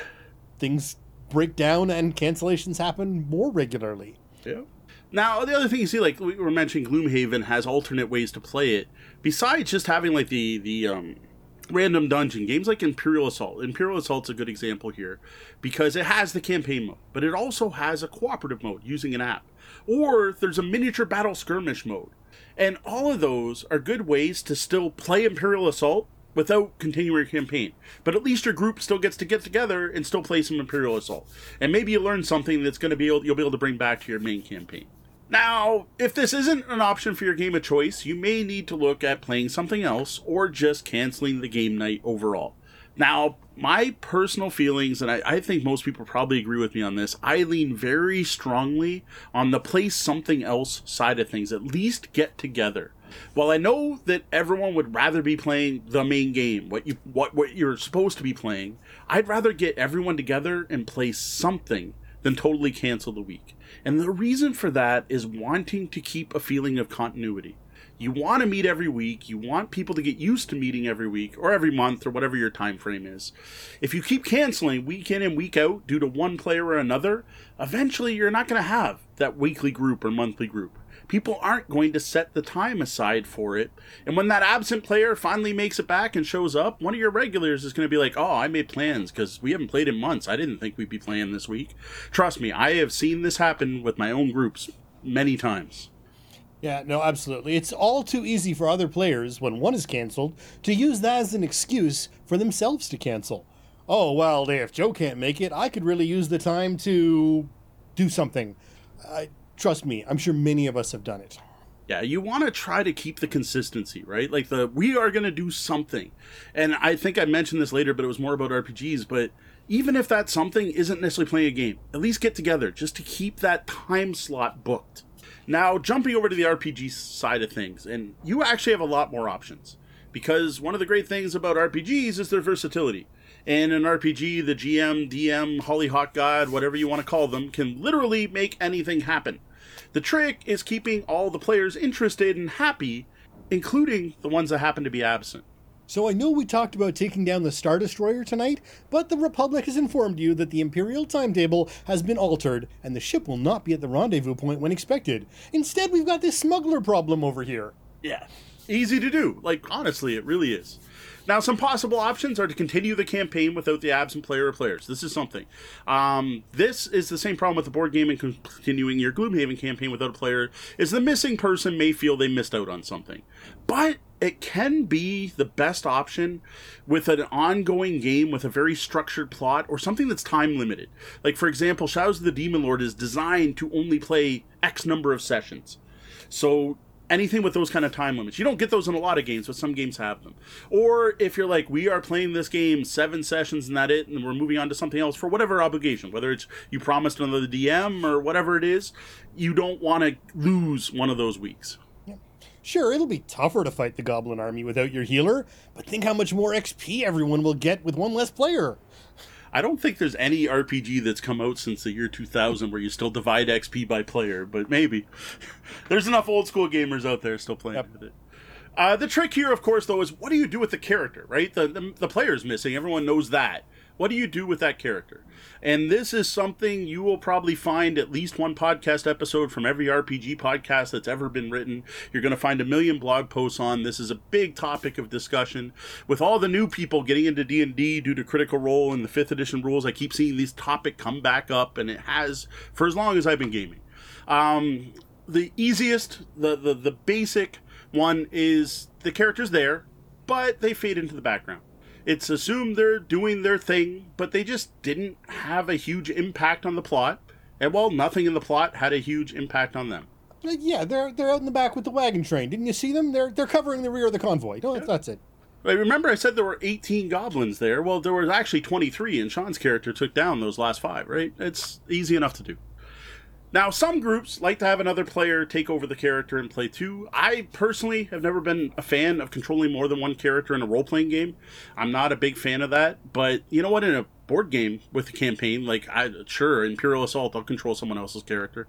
things break down and cancellations happen more regularly. Yeah. Now, the other thing you see, like we were mentioning, Gloomhaven has alternate ways to play it besides just having like the the um, random dungeon games like Imperial Assault. Imperial Assault's a good example here because it has the campaign mode, but it also has a cooperative mode using an app. Or there's a miniature battle skirmish mode. And all of those are good ways to still play Imperial Assault without continuing your campaign. But at least your group still gets to get together and still play some Imperial Assault. And maybe you learn something that's going to be able, you'll be able to bring back to your main campaign. Now, if this isn't an option for your game of choice, you may need to look at playing something else or just canceling the game night overall. Now, my personal feelings, and I, I, think most people probably agree with me on this, I lean very strongly on the play something else side of things. At least get together. While I know that everyone would rather be playing the main game, what you what what you're supposed to be playing, I'd rather get everyone together and play something than totally cancel the week. And the reason for that is wanting to keep a feeling of continuity. You want to meet every week. You want people to get used to meeting every week or every month or whatever your time frame is. If you keep canceling week in and week out due to one player or another, eventually you're not going to have that weekly group or monthly group. People aren't going to set the time aside for it. And when that absent player finally makes it back and shows up, one of your regulars is going to be like, Oh, I made plans because we haven't played in months. I didn't think we'd be playing this week. Trust me, I have seen this happen with my own groups many times. Yeah, no, absolutely. It's all too easy for other players, when one is canceled, to use that as an excuse for themselves to cancel. Oh, well, if Joe can't make it, I could really use the time to do something. I, trust me, I'm sure many of us have done it. Yeah, you want to try to keep the consistency, right? Like the we are going to do something. And I think I mentioned this later, but it was more about RPGs, but even if that something isn't necessarily playing a game, at least get together just to keep that time slot booked. Now, jumping over to the RPG side of things, and you actually have a lot more options. Because one of the great things about RPGs is their versatility. And an RPG, the GM, DM, Hollyhock God, whatever you want to call them, can literally make anything happen. The trick is keeping all the players interested and happy, including the ones that happen to be absent. So I know we talked about taking down the Star Destroyer tonight, but the Republic has informed you that the Imperial timetable has been altered and the ship will not be at the rendezvous point when expected. Instead, we've got this smuggler problem over here. Yeah. Easy to do. Like, honestly, it really is. Now, some possible options are to continue the campaign without the absent player or players. This is something. Um, this is the same problem with the board game and continuing your Gloomhaven campaign without a player. Is the missing person may feel they missed out on something, but it can be the best option with an ongoing game with a very structured plot or something that's time limited. Like, for example, Shadows of the Demon Lord is designed to only play X number of sessions. So anything with those kind of time limits. You don't get those in a lot of games, but some games have them. Or if you're like, we are playing this game seven sessions and that it, and we're moving on to something else for whatever obligation, whether it's you promised another DM or whatever it is, you don't want to lose one of those weeks. Sure, it'll be tougher to fight the Goblin Army without your healer, but think how much more XP everyone will get with one less player. I don't think there's any RPG that's come out since the year 2000 where you still divide XP by player, but maybe. there's enough old school gamers out there still playing yep. with it. Uh, the trick here, of course, though, is what do you do with the character, right? The, the, the player's missing. Everyone knows that. What do you do with that character? And this is something you will probably find at least one podcast episode from every RPG podcast that's ever been written. You're going to find a million blog posts on. This is a big topic of discussion. With all the new people getting into D&D due to Critical Role and the 5th edition rules, I keep seeing this topic come back up and it has for as long as I've been gaming. Um, the easiest, the, the, the basic one is the character's there, but they fade into the background it's assumed they're doing their thing, but they just didn't have a huge impact on the plot. And while nothing in the plot had a huge impact on them. Yeah, they're they're out in the back with the wagon train. Didn't you see them? They're they're covering the rear of the convoy. No, yeah. that's it. I remember I said there were 18 goblins there. Well, there was actually 23, and Sean's character took down those last five. Right? It's easy enough to do. Now, some groups like to have another player take over the character and play two. I personally have never been a fan of controlling more than one character in a role playing game. I'm not a big fan of that, but you know what? In a board game with a campaign, like, I sure, Imperial Assault, I'll control someone else's character.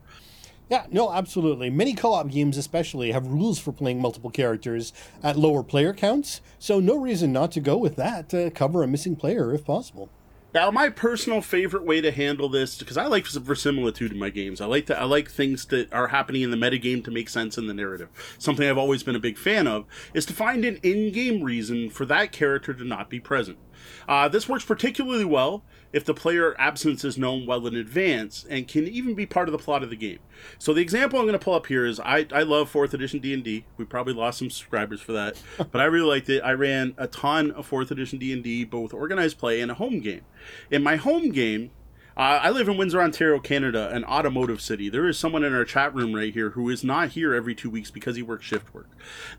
Yeah, no, absolutely. Many co op games, especially, have rules for playing multiple characters at lower player counts, so no reason not to go with that to cover a missing player if possible. Now, my personal favorite way to handle this, because I like verisimilitude in my games. I like to, I like things that are happening in the metagame to make sense in the narrative. Something I've always been a big fan of is to find an in-game reason for that character to not be present. Uh, this works particularly well if the player absence is known well in advance and can even be part of the plot of the game. So the example I'm going to pull up here is I, I love 4th edition D&D. We probably lost some subscribers for that, but I really liked it. I ran a ton of 4th edition D&D, both organized play and a home game. In my home game, uh, I live in Windsor, Ontario, Canada, an automotive city. There is someone in our chat room right here who is not here every two weeks because he works shift work.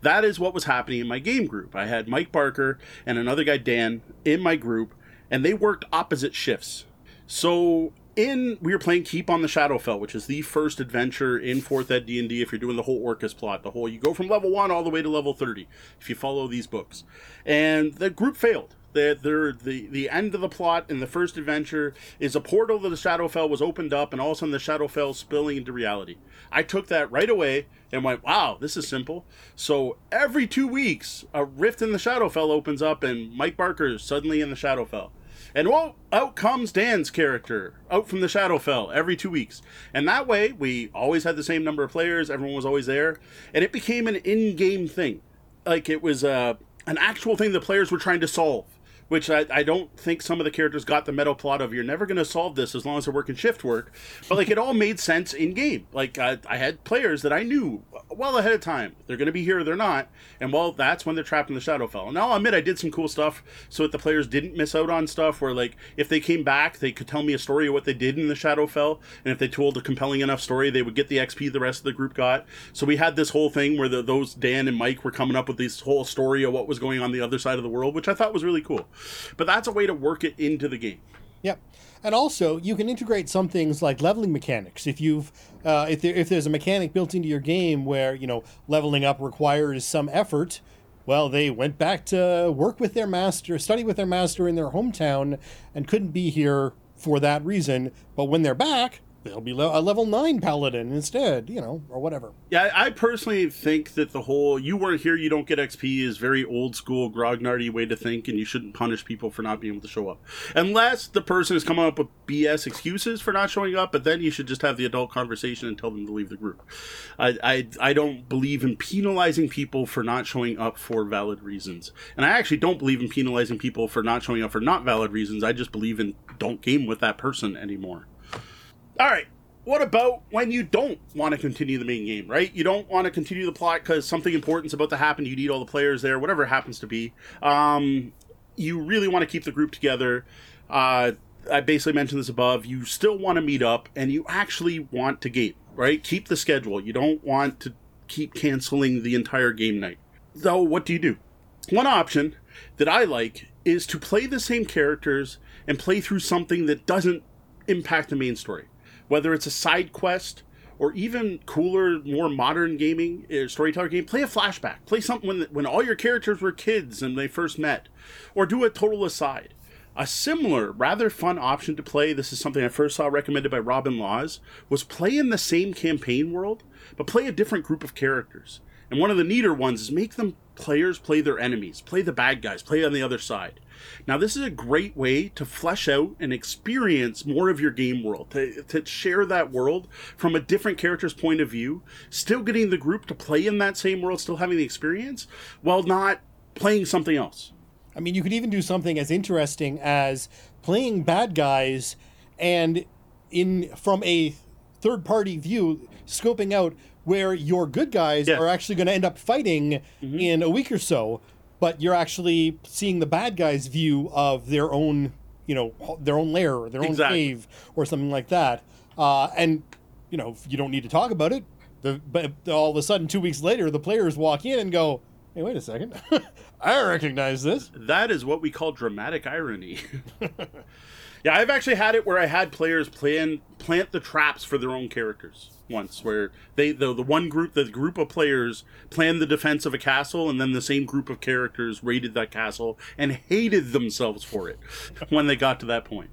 That is what was happening in my game group. I had Mike Barker and another guy, Dan, in my group, and they worked opposite shifts. So in we were playing Keep on the Shadowfell, which is the first adventure in Fourth Ed D and D. If you're doing the whole Orcus plot, the whole you go from level one all the way to level thirty if you follow these books, and the group failed They're, they're, the the end of the plot in the first adventure is a portal to the Shadowfell was opened up, and all of a sudden the Shadowfell spilling into reality. I took that right away and went, "Wow, this is simple." So every two weeks, a rift in the Shadowfell opens up, and Mike Barker is suddenly in the Shadowfell. And well, out comes Dan's character out from the Shadowfell every two weeks. And that way, we always had the same number of players, everyone was always there, and it became an in game thing. Like it was uh, an actual thing the players were trying to solve which I, I don't think some of the characters got the meta plot of you're never going to solve this as long as they're working shift work. But like it all made sense in game like I, I had players that i knew well ahead of time. They're going to be here or they're not. And well that's when they're trapped in the shadowfell. And i'll admit i did some cool stuff so that the players didn't miss out on stuff where like if they came back they could tell me a story of what they did in the shadowfell. And if they told a compelling enough story they would get the xp the rest of the group got. So we had this whole thing where the, those dan and mike were coming up with this whole story of what was going on the other side of the world which i thought was really cool but that's a way to work it into the game. Yep. And also, you can integrate some things like leveling mechanics. If you've, uh, if there, if there's a mechanic built into your game where you know leveling up requires some effort, well, they went back to work with their master, study with their master in their hometown, and couldn't be here for that reason. But when they're back, they'll be a level 9 paladin instead, you know, or whatever. Yeah, I personally think that the whole you weren't here, you don't get XP is very old school, grognardy way to think, and you shouldn't punish people for not being able to show up. Unless the person is coming up with BS excuses for not showing up, but then you should just have the adult conversation and tell them to leave the group. I, I, I don't believe in penalizing people for not showing up for valid reasons. And I actually don't believe in penalizing people for not showing up for not valid reasons. I just believe in don't game with that person anymore. All right. What about when you don't want to continue the main game, right? You don't want to continue the plot because something important's about to happen. You need all the players there, whatever it happens to be. Um, you really want to keep the group together. Uh, I basically mentioned this above. You still want to meet up, and you actually want to game, right? Keep the schedule. You don't want to keep canceling the entire game night. So, what do you do? One option that I like is to play the same characters and play through something that doesn't impact the main story whether it's a side quest or even cooler, more modern gaming uh, storyteller game, play a flashback. Play something when when all your characters were kids and they first met, or do a total aside. A similar, rather fun option to play. This is something I first saw recommended by Robin Laws. Was play in the same campaign world, but play a different group of characters. And one of the neater ones is make them players play their enemies, play the bad guys, play on the other side. Now, this is a great way to flesh out and experience more of your game world, to, to share that world from a different character's point of view, still getting the group to play in that same world, still having the experience, while not playing something else. I mean, you could even do something as interesting as playing bad guys and in from a third party view, scoping out where your good guys yeah. are actually going to end up fighting mm-hmm. in a week or so but you're actually seeing the bad guy's view of their own, you know, their own lair or their own exactly. cave or something like that. Uh, and you know, you don't need to talk about it. The, but all of a sudden, two weeks later, the players walk in and go, "Hey, wait a second, I recognize this." That is what we call dramatic irony. yeah, I've actually had it where I had players plan plant the traps for their own characters once where they the, the one group the group of players planned the defense of a castle and then the same group of characters raided that castle and hated themselves for it when they got to that point.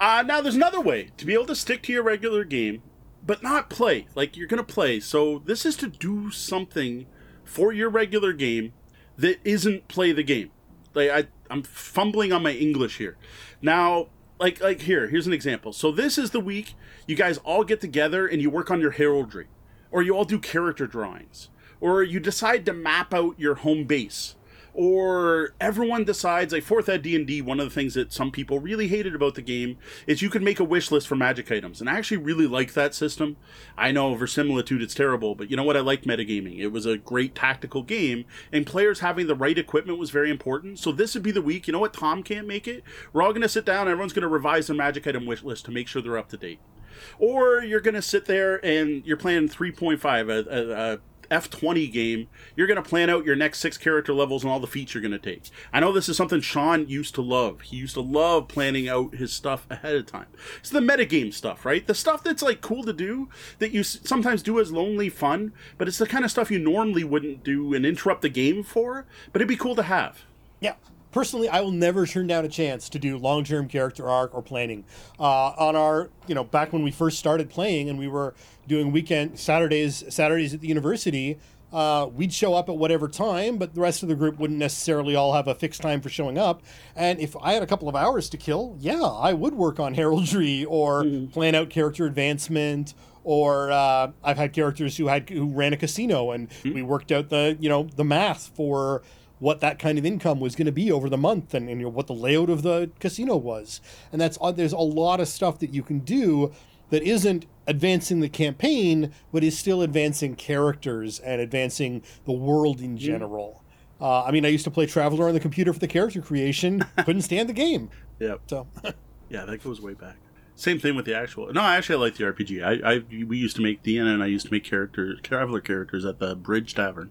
Uh, now there's another way to be able to stick to your regular game but not play. Like you're gonna play. So this is to do something for your regular game that isn't play the game. Like I, i'm fumbling on my english here now like like here here's an example. So this is the week you guys all get together and you work on your heraldry or you all do character drawings or you decide to map out your home base or everyone decides like fourth ed d&d one of the things that some people really hated about the game is you could make a wish list for magic items. And i actually really like that system. I know verisimilitude it's terrible but you know what? I like metagaming. It was a great tactical game and players having the right equipment was very important. So this would be the week. You know what? Tom can't make it. We're all going to sit down everyone's going to revise their magic item wish list to make sure they're up to date. Or you're going to sit there and you're playing 3.5 a, a, a D20 game, you're going to plan out your next six character levels and all the feats you're going to take. I know this is something Sean used to love. He used to love planning out his stuff ahead of time. It's the metagame stuff, right? The stuff that's like cool to do that you sometimes do as lonely fun, but it's the kind of stuff you normally wouldn't do and interrupt the game for, but it'd be cool to have. Yeah. Personally, I will never turn down a chance to do long term character arc or planning. Uh, on our, you know, back when we first started playing and we were doing weekend Saturdays, Saturdays at the university. Uh, we'd show up at whatever time, but the rest of the group wouldn't necessarily all have a fixed time for showing up. And if I had a couple of hours to kill, yeah, I would work on heraldry or mm-hmm. plan out character advancement. Or uh, I've had characters who had who ran a casino, and mm-hmm. we worked out the you know the math for what that kind of income was going to be over the month and, and you know, what the layout of the casino was. And that's uh, there's a lot of stuff that you can do that isn't advancing the campaign, but is still advancing characters and advancing the world in general. Uh, I mean, I used to play Traveller on the computer for the character creation. Couldn't stand the game. Yeah. So. yeah, that goes way back. Same thing with the actual. No, I actually, I like the RPG. I, I we used to make Deanna and I used to make characters, Traveller characters at the Bridge Tavern.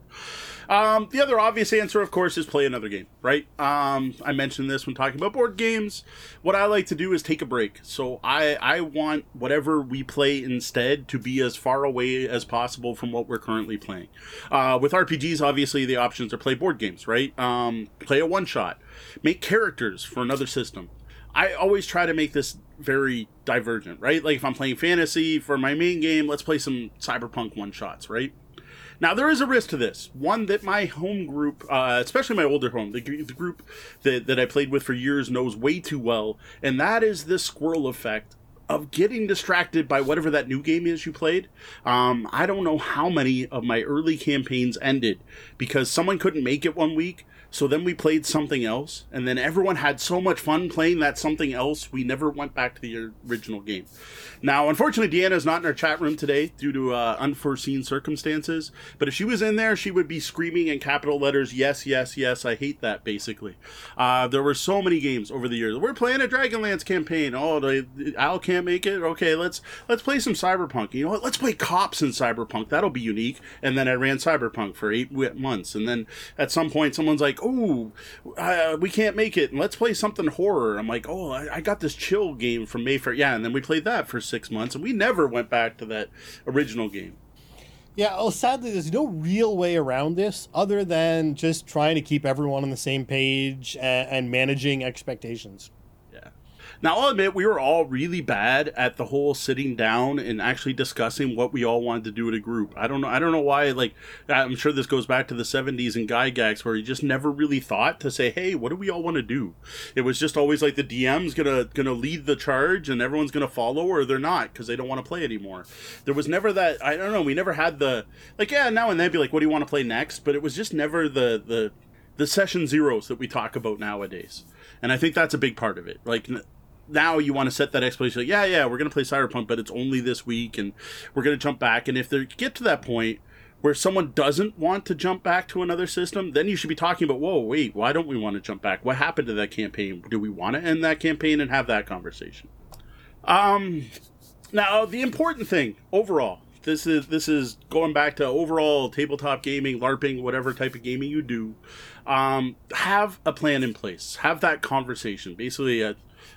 Um, the other obvious answer, of course, is play another game, right? Um, I mentioned this when talking about board games. What I like to do is take a break. So I, I want whatever we play instead to be as far away as possible from what we're currently playing. Uh, with RPGs, obviously, the options are play board games, right? Um, play a one shot, make characters for another system. I always try to make this very divergent, right? Like if I'm playing fantasy for my main game, let's play some cyberpunk one shots, right? Now there is a risk to this. One that my home group, uh, especially my older home, the, the group that, that I played with for years knows way too well, and that is the squirrel effect of getting distracted by whatever that new game is you played. Um, I don't know how many of my early campaigns ended because someone couldn't make it one week so then we played something else, and then everyone had so much fun playing that something else, we never went back to the original game. Now, unfortunately, Deanna is not in our chat room today due to uh, unforeseen circumstances. But if she was in there, she would be screaming in capital letters, "Yes, yes, yes!" I hate that. Basically, uh, there were so many games over the years. We're playing a Dragonlance campaign. Oh, Al can't make it. Okay, let's let's play some Cyberpunk. You know what? Let's play cops in Cyberpunk. That'll be unique. And then I ran Cyberpunk for eight months, and then at some point, someone's like, oh, uh, we can't make it. Let's play something horror. I'm like, oh, I, I, got this chill game from Mayfair. Yeah, and then we played that for six months, and we never went back to that original game. Yeah, well, sadly, there's no real way around this other than just trying to keep everyone on the same page and, and managing expectations. Now, I'll admit, we were all really bad at the whole sitting down and actually discussing what we all wanted to do in a group. I don't know. I don't know why. Like, I'm sure this goes back to the '70s and Gygax, where you just never really thought to say, "Hey, what do we all want to do?" It was just always like the DM's gonna gonna lead the charge and everyone's gonna follow, or they're not because they don't want to play anymore. There was never that. I don't know. We never had the like. Yeah, now and then be like, "What do you want to play next?" But it was just never the the the session zeros that we talk about nowadays and I think that's a big part of it. Like now you want to set that expectation like, yeah yeah we're going to play cyberpunk but it's only this week and we're going to jump back. And if they get to that point where someone doesn't want to jump back to another system then you should be talking about whoa wait why don't we want to jump back? What happened to that campaign? Do we want to end that campaign and have that conversation? Um now the important thing overall this is this is going back to overall tabletop gaming larping whatever type of gaming you do um, have a plan in place. Have that conversation. Basically a,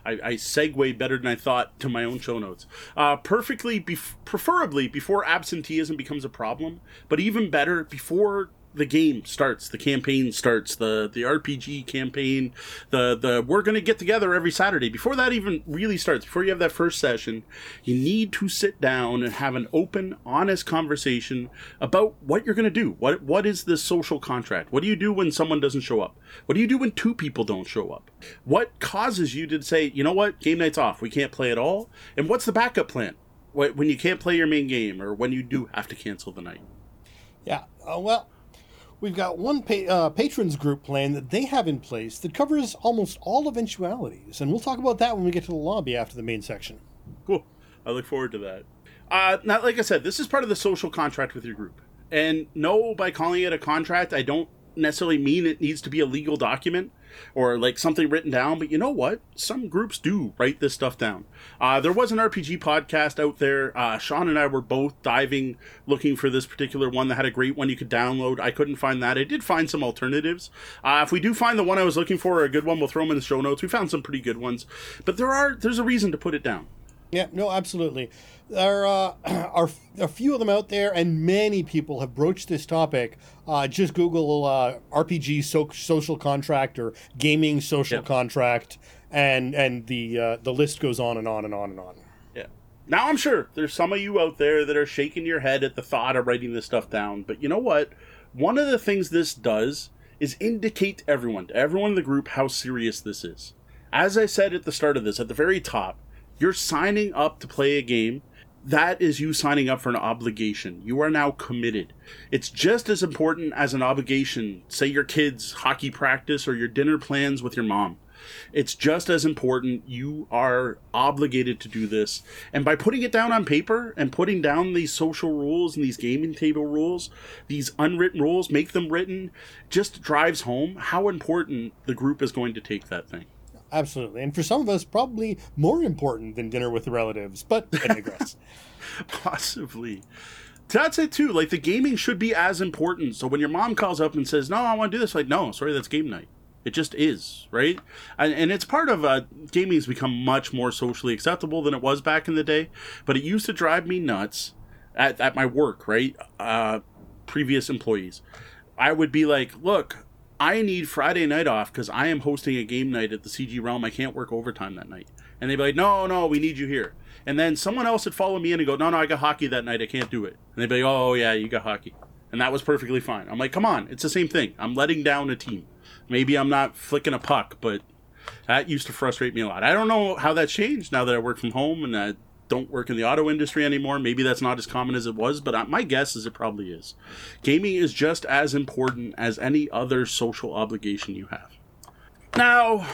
I, I segue better than I thought to my own show notes. Uh, perfectly, bef- preferably before absenteeism becomes a problem, but even better before the game starts, the campaign starts, the the RPG campaign, the the we're gonna get together every Saturday. Before that even really starts, before you have that first session, you need to sit down and have an open, honest conversation about what you're gonna do. What what is the social contract? What do you do when someone doesn't show up? What do you do when two people don't show up? What causes you to say, you know what, game night's off, we can't play at all? And what's the backup plan? When you can't play your main game, or when you do have to cancel the night? Yeah, uh, well, we've got one pa- uh, patrons group plan that they have in place that covers almost all eventualities, and we'll talk about that when we get to the lobby after the main section. Cool. I look forward to that. Uh, now, like I said, this is part of the social contract with your group. And no, by calling it a contract, I don't necessarily mean it needs to be a legal document or like something written down, but you know what? Some groups do write this stuff down. Uh, there was an RPG podcast out there. Uh, Sean and I were both diving looking for this particular one that had a great one you could download. I couldn't find that. I did find some alternatives. Uh, if we do find the one I was looking for, a good one, we'll throw them in the show notes. We found some pretty good ones, but there are there's a reason to put it down. Yeah, no, absolutely. There uh, are a few of them out there, and many people have broached this topic. Uh, just Google uh, RPG so- social contract or gaming social contract, and and the uh, the list goes on and on and on and on. Yeah. Now I'm sure there's some of you out there that are shaking your head at the thought of writing this stuff down, but you know what? One of the things this does is indicate to everyone, to everyone in the group, how serious this is. As I said at the start of this, at the very top, you're signing up to play a game. That is you signing up for an obligation. You are now committed. It's just as important as an obligation, say your kids' hockey practice or your dinner plans with your mom. It's just as important. You are obligated to do this. And by putting it down on paper and putting down these social rules and these gaming table rules, these unwritten rules, make them written, just drives home how important the group is going to take that thing. Absolutely, and for some of us, probably more important than dinner with relatives. But I digress. Possibly. That's it too. Like the gaming should be as important. So when your mom calls up and says, "No, I want to do this," like, no, sorry, that's game night. It just is, right? And, and it's part of uh, gaming has become much more socially acceptable than it was back in the day. But it used to drive me nuts at, at my work, right? Uh, previous employees. I would be like, look, I need Friday night off because I am hosting a game night at the CG Realm. I can't work overtime that night. And they'd be like, no, no, we need you here. And then someone else would follow me in and go, no, no, I got hockey that night. I can't do it. And they'd be like, oh, yeah, you got hockey. And that was perfectly fine. I'm like, come on, it's the same thing. I'm letting down a team. Maybe I'm not flicking a puck, but that used to frustrate me a lot. I don't know how that's changed now that I work from home and I don't work in the auto industry anymore. Maybe that's not as common as it was, but my guess is it probably is. Gaming is just as important as any other social obligation you have. Now,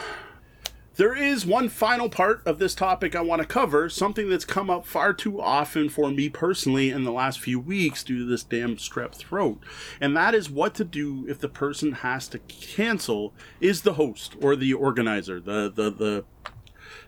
there is one final part of this topic I want to cover, something that's come up far too often for me personally in the last few weeks due to this damn strep throat. And that is what to do if the person has to cancel is the host or the organizer, the the the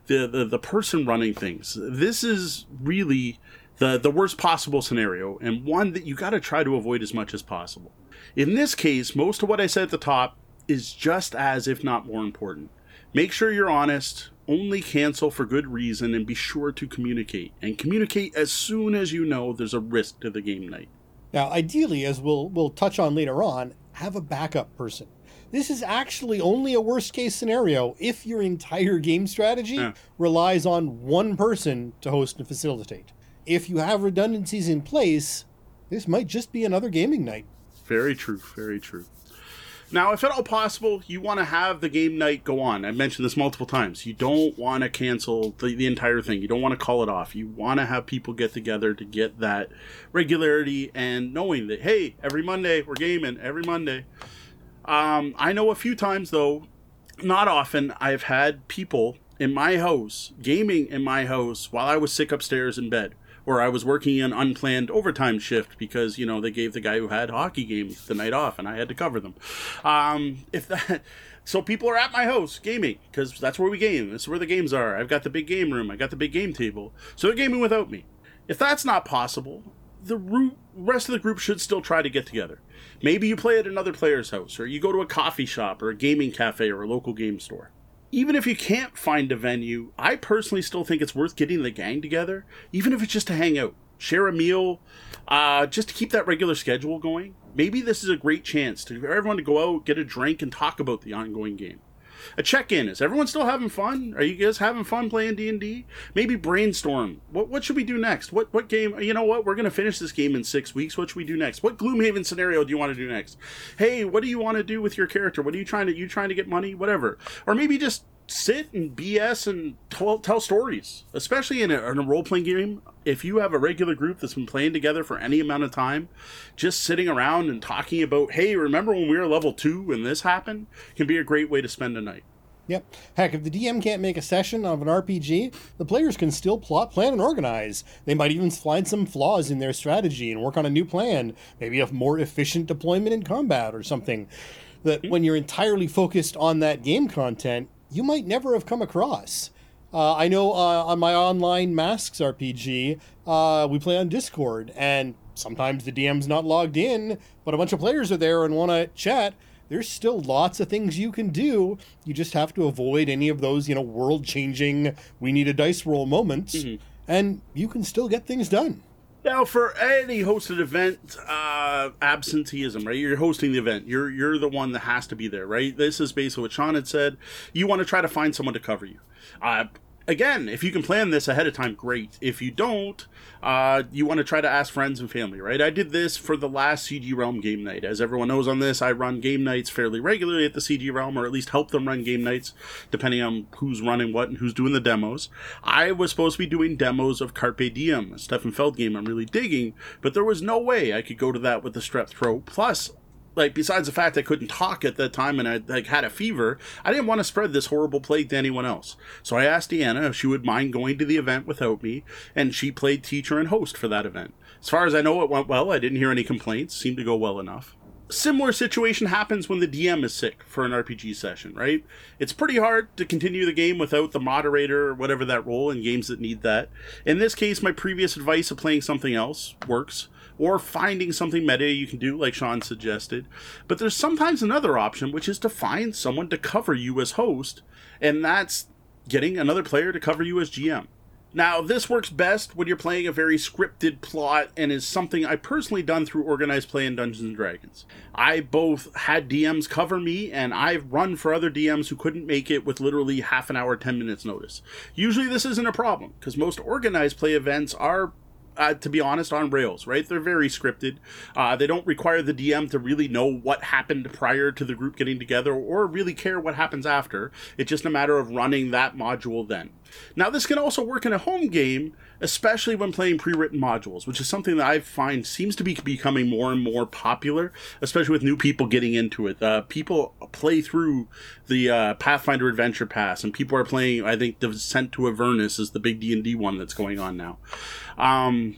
the, the, the person running things. This is really the, the worst possible scenario and one that you got to try to avoid as much as possible. In this case, most of what I said at the top is just as, if not more important. Make sure you're honest, only cancel for good reason, and be sure to communicate. And communicate as soon as you know there's a risk to the game night. Now, ideally, as we'll we'll touch on later on, have a backup person. This is actually only a worst case scenario if your entire game strategy Yeah. relies on one person to host and facilitate. If you have redundancies in place, this might just be another gaming night. Very true. Very true. Now, if at all possible, you want to have the game night go on. I've mentioned this multiple times. You don't want to cancel the, the entire thing. You don't want to call it off. You want to have people get together to get that regularity and knowing that, hey, every Monday we're gaming, every Monday. Um, I know a few times, though, not often, I've had people in my house, gaming in my house, while I was sick upstairs in bed. Or I was working an unplanned overtime shift because, you know, they gave the guy who had hockey games the night off and I had to cover them. Um, if that. So people are at my house gaming because that's where we game. That's where the games are. I've got the big game room. I got the big game table. So they're gaming without me. If that's not possible, the ru- rest of the group should still try to get together. Maybe you play at another player's house, or you go to a coffee shop, or a gaming cafe, or a local game store. Even if you can't find a venue, I personally still think it's worth getting the gang together, even if it's just to hang out, share a meal, uh, just to keep that regular schedule going. Maybe this is a great chance to for everyone to go out, get a drink, and talk about the ongoing game a check-in. Is everyone still having fun? Are you guys having fun playing d&d maybe brainstorm. What, what should we do next? What what game you know what? We're to finish this game in six weeks. What should we do next? What gloomhaven scenario do you want to do next? Hey what do you want to do with your character? What are you trying to you trying to get money? Whatever. Or maybe just sit and bs and tell, tell stories especially in a, in a role-playing game if you have a regular group that's been playing together for any amount of time just sitting around and talking about hey remember when we were level two and this happened can be a great way to spend a night Yep. Heck, if the DM can't make a session of an RPG, the players can still plot, plan, and organize. They might even find some flaws in their strategy and work on a new plan, maybe a more efficient deployment in combat or something that hmm? when you're entirely focused on that game content, you might never have come across. Uh, I know uh, on my online Masks RPG, uh, we play on Discord, and sometimes the DM's not logged in, but a bunch of players are there and want to chat there's still lots of things you can do. You just have to avoid any of those, you know, world changing, we need a dice roll moments. and you can still get things done. Now, for any hosted event, uh, absenteeism, right? You're hosting the event. You're you're the one that has to be there, right? This is basically what Sean had said. You want to try to find someone to cover you. Uh, again, if you can plan this ahead of time, great. If you don't, uh, you want to try to ask friends and family, right? I did this for the last CG Realm game night. As everyone knows on this, I run game nights fairly regularly at the CG Realm, or at least help them run game nights, depending on who's running what and who's doing the demos. I was supposed to be doing demos of Carpe Diem, a Stefan Feld game I'm really digging, but there was no way I could go to that with the strep throat. Plus, like besides the fact I couldn't talk at that time and I like had a fever, I didn't want to spread this horrible plague to anyone else. So I asked Deanna if she would mind going to the event without me, and she played teacher and host for that event. As far as I know, it went well. I didn't hear any complaints. Seemed to go well enough. Similar situation happens when the DM is sick for an RPG session, right? It's pretty hard to continue the game without the moderator or whatever that role in games that need that. In this case, my previous advice of playing something else works or finding something meta you can do, like Sean suggested. But there's sometimes another option, which is to find someone to cover you as host, and that's getting another player to cover you as GM. Now, this works best when you're playing a very scripted plot and is something I personally done through organized play in Dungeons and Dragons. I both had DMs cover me and I've run for other DMs who couldn't make it with literally half an hour, 10 minutes notice. Usually this isn't a problem because most organized play events are uh, to be honest, on rails, right? They're very scripted. Uh, they don't require the DM to really know what happened prior to the group getting together or really care what happens after. It's just a matter of running that module then. Now, this can also work in a home game, especially when playing pre written modules, which is something that I find seems to be becoming more and more popular, especially with new people getting into it. Uh, people play through the uh, Pathfinder Adventure Path, and people are playing, I think, Descent to Avernus is the big D&D one that's going on now. Um,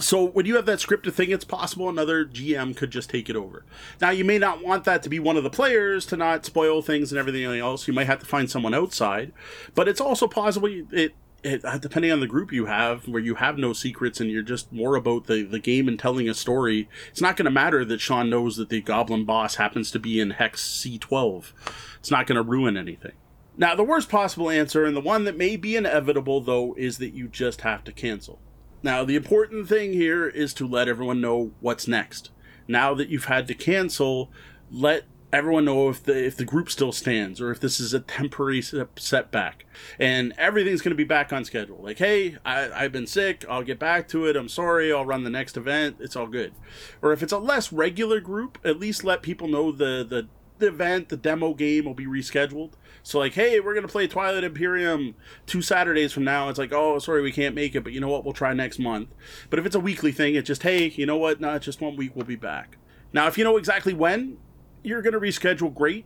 so when you have that scripted thing, it's possible another GM could just take it over. Now you may not want that to be one of the players to not spoil things and everything else. You might have to find someone outside, but it's also possible it. It, uh, depending on the group you have, where you have no secrets and you're just more about the, the game and telling a story, it's not going to matter that Sean knows that the goblin boss happens to be in Hex C12. It's not going to ruin anything. Now, the worst possible answer, and the one that may be inevitable, though, is that you just have to cancel. Now, the important thing here is to let everyone know what's next. Now that you've had to cancel, let everyone know if the if the group still stands or if this is a temporary setback and everything's going to be back on schedule like hey I, i've been sick i'll get back to it i'm sorry i'll run the next event it's all good or if it's a less regular group at least let people know the the, the event the demo game will be rescheduled so like, hey, we're gonna play Twilight Imperium two Saturdays from now. It's like, oh, sorry, we can't make it, but you know what? We'll try next month. But if it's a weekly thing, it's just, hey, you know what? not just one week. We'll be back. Now, if you know exactly when you're gonna reschedule, great.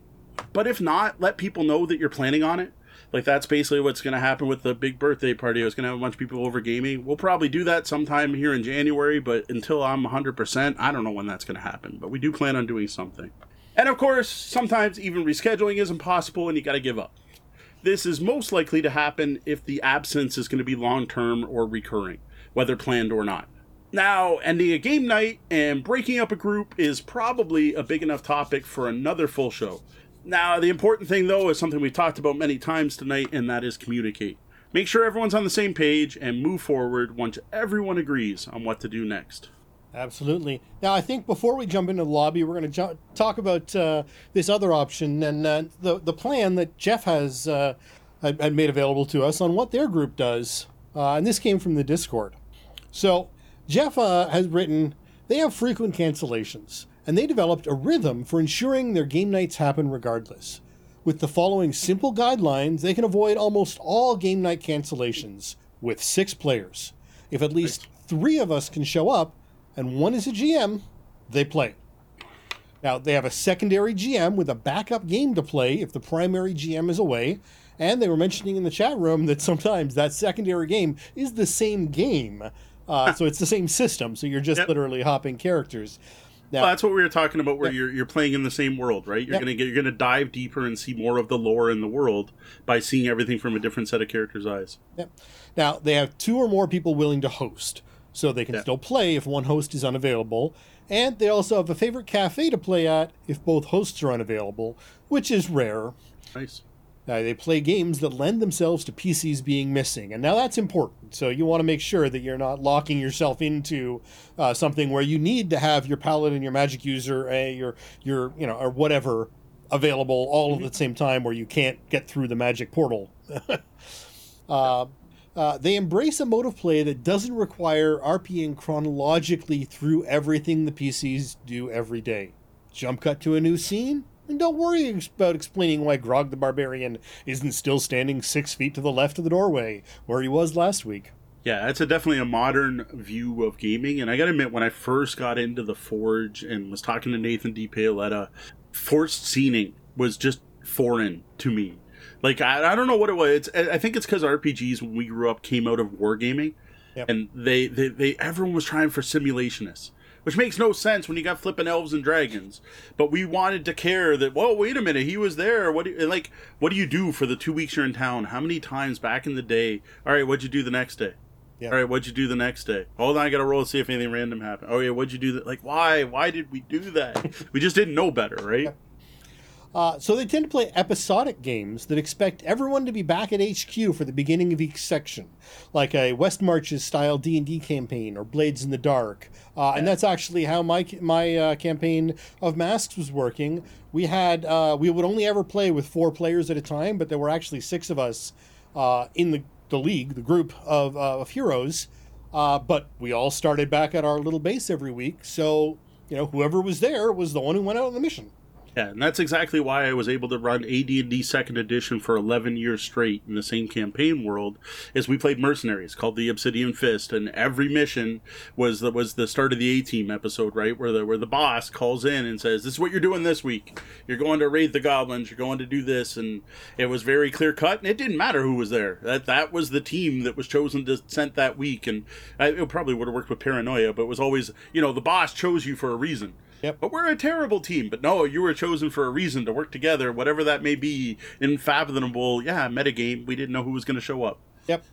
But if not, let people know that you're planning on it. Like that's basically what's going to happen with the big birthday party. I was going to have a bunch of people over gaming. We'll probably do that sometime here in January, but until I'm 100%, I don't know when that's going to happen. But we do plan on doing something. And of course, sometimes even rescheduling is impossible and you got to give up. This is most likely to happen if the absence is going to be long term or recurring, whether planned or not. Now, ending a game night and breaking up a group is probably a big enough topic for another full show. Now, the important thing though is something we've talked about many times tonight, and that is communicate. Make sure everyone's on the same page and move forward once everyone agrees on what to do next. Absolutely. Now, I think before we jump into the lobby, we're going to talk about uh, this other option and uh, the the plan that Jeff has uh, had made available to us on what their group does. Uh, and this came from the Discord. So Jeff uh, has written they have frequent cancellations, and they developed a rhythm for ensuring their game nights happen regardless. With the following simple guidelines, they can avoid almost all game night cancellations with six players. If at least three of us can show up, and one is a GM, they play. Now, they have a secondary GM with a backup game to play if the primary GM is away. And they were mentioning in the chat room that sometimes that secondary game is the same game. Uh, so it's the same system. So you're just yep. literally hopping characters. Now, well, that's what we were talking about, where yep. you're you're playing in the same world, right? You're yep. gonna get you're gonna dive deeper and see more of the lore in the world by seeing everything from a different set of characters' eyes. Yep. Now they have two or more people willing to host so they can still play if one host is unavailable. And they also have a favorite cafe to play at if both hosts are unavailable, which is rare. Nice. Uh, they play games that lend themselves to PCs being missing, and now that's important. So you want to make sure that you're not locking yourself into uh, something where you need to have your paladin, and your magic user, uh, your your you know or whatever available all Mm-hmm. at the same time, where you can't get through the magic portal. uh, uh, they embrace a mode of play that doesn't require RPing chronologically through everything the PCs do every day. Jump cut to a new scene, and don't worry about explaining why Grog the Barbarian isn't still standing six feet to the left of the doorway, where he was last week. Yeah, it's a definitely a modern view of gaming. And I got to admit, when I first got into the Forge and was talking to Nathan D. Paoletta, forced scening was just foreign to me. Like, I, I don't know what it was. It's, I I think it's because RPGs, when we grew up, came out of wargaming. Yep. And they, they, they, everyone was trying for simulationists. Which makes no sense when you got flipping elves and dragons, but we wanted to care that. Well, wait a minute, he was there. What do you, like? What do you do for the two weeks you're in town? How many times back in the day? All right, what'd you do the next day? Yeah. All right, what'd you do the next day? Hold on, I got to roll to see if anything random happened. Oh yeah, what'd you do? That like why? Why did we do that? we just didn't know better, right? Uh, so they tend to play episodic games that expect everyone to be back at HQ for the beginning of each section, like a West Marches style D and D campaign or Blades in the Dark. Uh, And that's actually how my my uh, campaign of Masks was working. We had uh, we would only ever play with four players at a time, but there were actually six of us uh, in the the league, the group of uh, of heroes. Uh, but we all started back at our little base every week, so you know whoever was there was the one who went out on the mission. Yeah, and that's exactly why I was able to run AD&D Second Edition for 11 years straight in the same campaign world. Is we played Mercenaries, called the Obsidian Fist, and every mission was the, was the start of the A Team episode, right, where the where the boss calls in and says, "This is what you're doing this week. You're going to raid the goblins. You're going to do this," and it was very clear cut, and it didn't matter who was there. That that was the team that was chosen to sent that week, and I, it probably would have worked with Paranoia, but it was always, you know, the boss chose you for a reason. Yep. But we're a terrible team. But no, you were chosen for a reason to work together, whatever that may be. Unfathomable, yeah, metagame. We didn't know who was going to show up. Yep.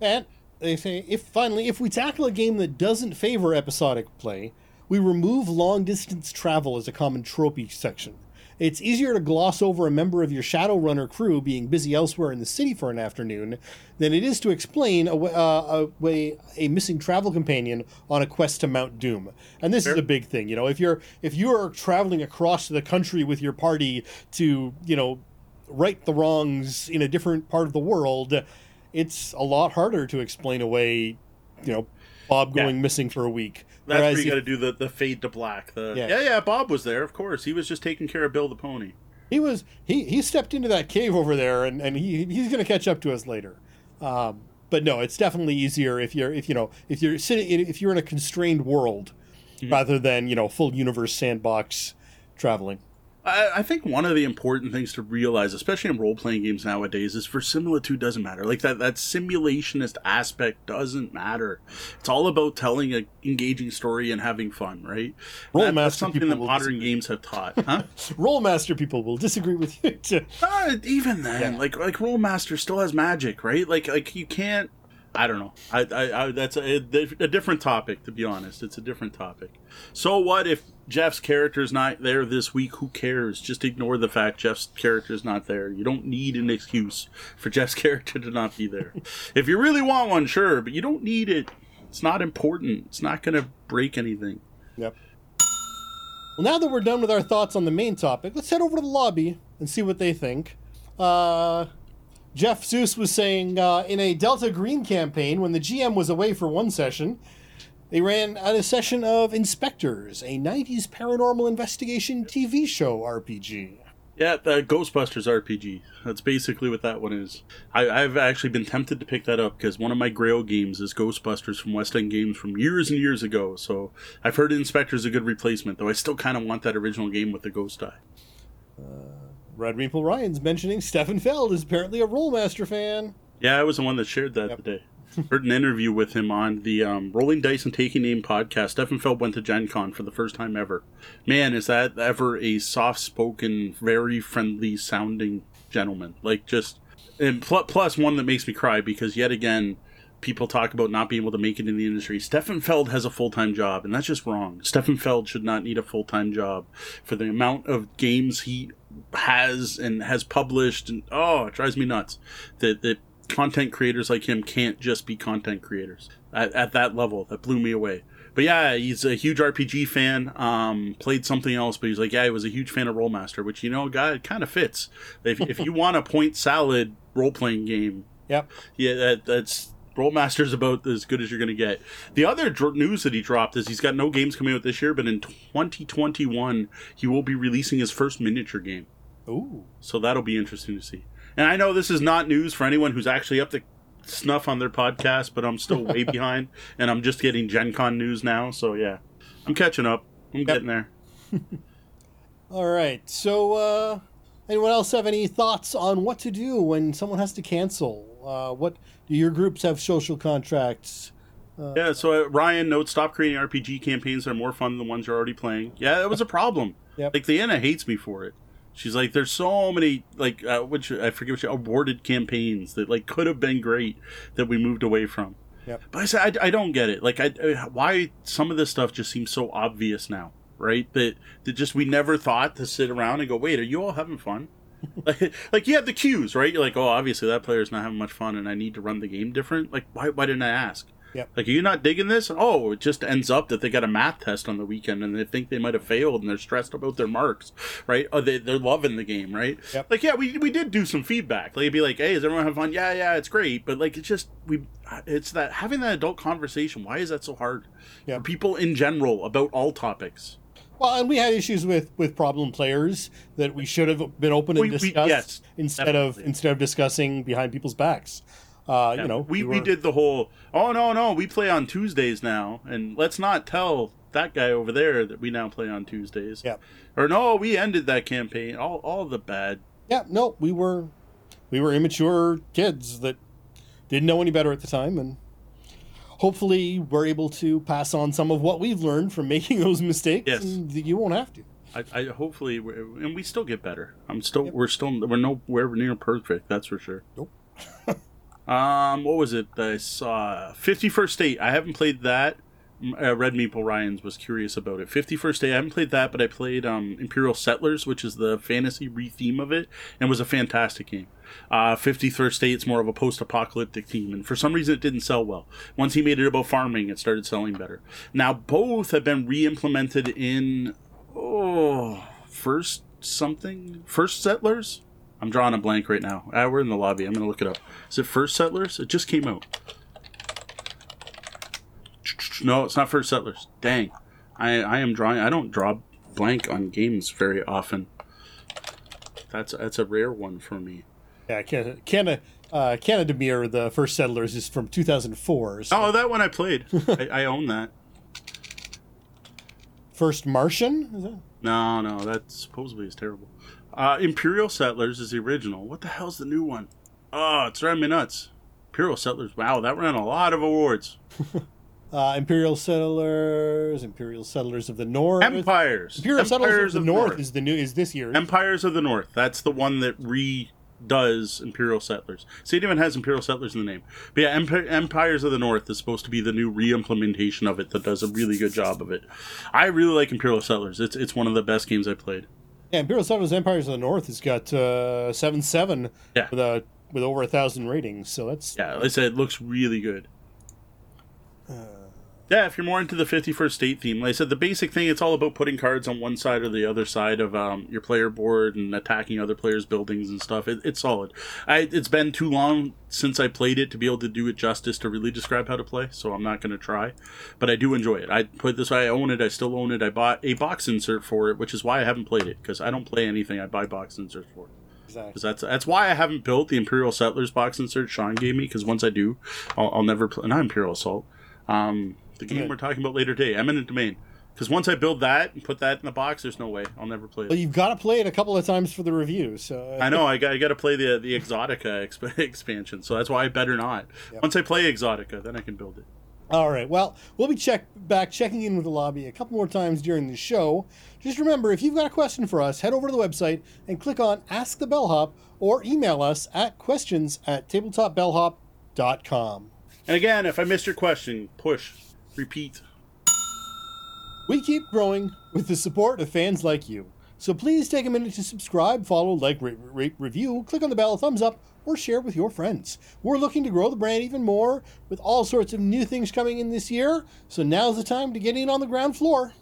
And they say if finally if we tackle a game that doesn't favor episodic play, we remove long distance travel as a common tropey section. It's easier to gloss over a member of your Shadowrunner crew being busy elsewhere in the city for an afternoon than it is to explain a, uh, a way a missing travel companion on a quest to Mount Doom. And this is a big thing, you know. If you're if you are traveling across the country with your party to you know right the wrongs in a different part of the world, it's a lot harder to explain away, you know, Bob Yeah. going missing for a week. That's where you got to do the, the fade to black. The Yeah. yeah. yeah, Bob was there, of course. He was just taking care of Bill the pony. he was he he stepped into that cave over there, and and he he's going to catch up to us later. Um, but no, it's definitely easier if you're if you know if you're sitting in, if you're in a constrained world rather than you know full universe sandbox traveling. I, I think one of the important things to realize, especially in role playing games nowadays, is verisimilitude doesn't matter. Like that, that simulationist aspect doesn't matter. It's all about telling an engaging story and having fun, right? Role That- that's master something that modern disagree. games have taught. Huh? Rolemaster people will disagree with you. too. Uh, even then, Yeah. like like Rolemaster still has magic, right? Like like you can't. I don't know. I, I, I that's a, a different topic, to be honest. It's a different topic. So what if Jeff's character's not there this week? Who cares? Just ignore the fact Jeff's character's not there. You don't need an excuse for Jeff's character to not be there. if you really want one, sure, but you don't need it. It's not important. It's not going to break anything. Yep. Well, now that we're done with our thoughts on the main topic, let's head over to the lobby and see what they think. Uh, Jeff Seuss was saying uh, in a Delta Green campaign, when the GM was away for one session, they ran a session of InSpectres, a 90s paranormal investigation TV show RPG. Yeah, the Ghostbusters RPG. That's basically what that one is. I, I've actually been tempted to pick that up because one of my Grail games is Ghostbusters from West End Games from years and years ago. So I've heard Inspector's a good replacement, though I still kind of want that original game with the ghost eye. Red Maple Ryan's mentioning Stefan Feld is apparently a Rolemaster fan. Yeah, I was the one that shared that Yep. today. Heard an interview with him on the um, Rolling Dice and Taking Name podcast. Stefan Feld went to Gen Con for the first time ever. Man, is that ever a soft spoken, very friendly sounding gentleman. Like, just. And pl- plus, one that makes me cry because, yet again, people talk about not being able to make it in the industry. Stefan Feld has a full time job, and that's just wrong. Stefan Feld should not need a full time job for the amount of games he has and has published, and oh, it drives me nuts that that content creators like him can't just be content creators at, at that level. That blew me away. But yeah, he's a huge RPG fan. Um, played something else, but he's like, yeah, he was a huge fan of Rolemaster, which you know, guy, kind of fits. If, if you want a point salad role playing game, Yep. yeah, that, that's Rolemaster's about as good as you're going to get. The other dr- news that he dropped is he's got no games coming out this year, but in 2021 he will be releasing his first miniature game. Ooh. So that'll be interesting to see. And I know this is not news for anyone who's actually up to snuff on their podcast, but I'm still way behind, and I'm just getting Gen Con news now. So yeah, I'm catching up. I'm getting there. All right. So, uh, anyone else have any thoughts on what to do when someone has to cancel? Uh, what do your groups have social contracts? Yeah, so uh, Ryan notes stop creating RPG campaigns that are more fun than the ones you're already playing. Yeah, that was a problem. Yep. Like Leanna hates me for it. She's like, there's so many like uh, which I forget which awarded campaigns that like could have been great that we moved away from. Yep. But I said I, I don't get it. Like I uh, why some of this stuff just seems so obvious now, right? That that just we never thought to sit around and go, wait, are you all having fun? Like, like you have the cues, right? You're like, oh, obviously that player's not having much fun, and I need to run the game different. Like, why? Why didn't I ask? Yep. Like, are you not digging this? Oh, it just ends up that they got a math test on the weekend and they think they might have failed and they're stressed about their marks, right? Oh, they, they're loving the game, right? Yep. Like, yeah, we, we did do some feedback. Like, it'd be like, hey, is everyone having fun? Yeah, yeah, it's great. But, like, it's just, we, it's that having that adult conversation. Why is that so hard? Yep. For people in general about all topics. Well, and we had issues with with problem players that we should have been open and We- we- discussed yes, instead of instead of discussing behind people's backs. Uh, you know, we, we were- did the whole oh no no we play on tuesdays now and let's not tell that guy over there that we now play on tuesdays Yeah. or no we ended that campaign all all the bad Yeah, no, we were we were immature kids that didn't know any better at the time and hopefully we're able to pass on some of what we've learned from making those mistakes Yes. you won't have to. I, I hopefully and we still get better i'm still we're still we're nowhere near perfect that's for sure Nope. um what was it i saw 51st state i haven't played that uh, red meeple ryans was curious about it 51st Day, i haven't played that but i played um imperial settlers which is the fantasy re-theme of it and was a fantastic game uh, 51st State's more of a post-apocalyptic theme, and for some reason it didn't sell well. Once he made it about farming, it started selling better. Now both have been re-implemented in oh first something first settlers. I'm drawing a blank right now. Ah, we're in the lobby. I'm gonna look it up. Is it first settlers? It just came out. No, it's not first settlers. Dang, I I am drawing. I don't draw blank on games very often. That's that's a rare one for me. Yeah, Canada, Canada, uh, Canada the first settlers, is from 2004. So Oh, that one I played. I, I own that. First Martian? Is that? No, no, that supposedly is terrible. Uh, Imperial Settlers is the original. What the hell's the new one? Oh, it's driving me nuts. Imperial Settlers. Wow, that ran a lot of awards. Uh, Imperial Settlers, Imperial Settlers of the North. Empires. Imperial Empires Settlers of the North, is the new is this year. Empires of the North. That's the one that redoes Imperial Settlers. See, it even has Imperial Settlers in the name. But yeah, Emp- Empires of the North is supposed to be the new re-implementation of it that does a really good job of it. I really like Imperial Settlers. It's it's one of the best games I played. yeah, Imperial Settlers Empires of the North has got uh, seven seven Yeah. with a with over a thousand ratings. So that's Yeah, like I said, it looks really good. Yeah, if you're more into the 51st State theme, like I said, the basic thing, it's all about putting cards on one side or the other side of um, your player board and attacking other players' buildings and stuff. It, it's solid. I, it's been too long since I played it to be able to do it justice to really describe how to play, so I'm not going to try. But I do enjoy it. I put this way, I own it, I still own it. I bought a box insert for it, which is why I haven't played it, because I don't play anything I buy box inserts for. exactly. Because that's that's why I haven't built the Imperial Settlers box insert Sean gave me. Because once I do, I'll, I'll never play. Not Imperial Assault. Um, the game Okay. we're talking about later today, Eminent Domain. Because once I build that and put that in the box, there's no way I'll never play But it. you've got to play it a couple of times for the review. So I know I got I got to play the the Exotica exp- expansion, so that's why I better not. Yep. Once I play Exotica, then I can build it. All right. Well, we'll be check back checking in with the lobby a couple more times during the show. Just remember, if you've got a question for us, head over to the website and click on Ask the Bellhop or email us at questions at tabletopbellhop.com. And again, if I missed your question, push, repeat. We keep growing with the support of fans like you. So please take a minute to subscribe, follow, like, rate, rate, review, click on the bell, thumbs up, or share with your friends. We're looking to grow the brand even more with all sorts of new things coming in this year, so now's the time to get in on the ground floor.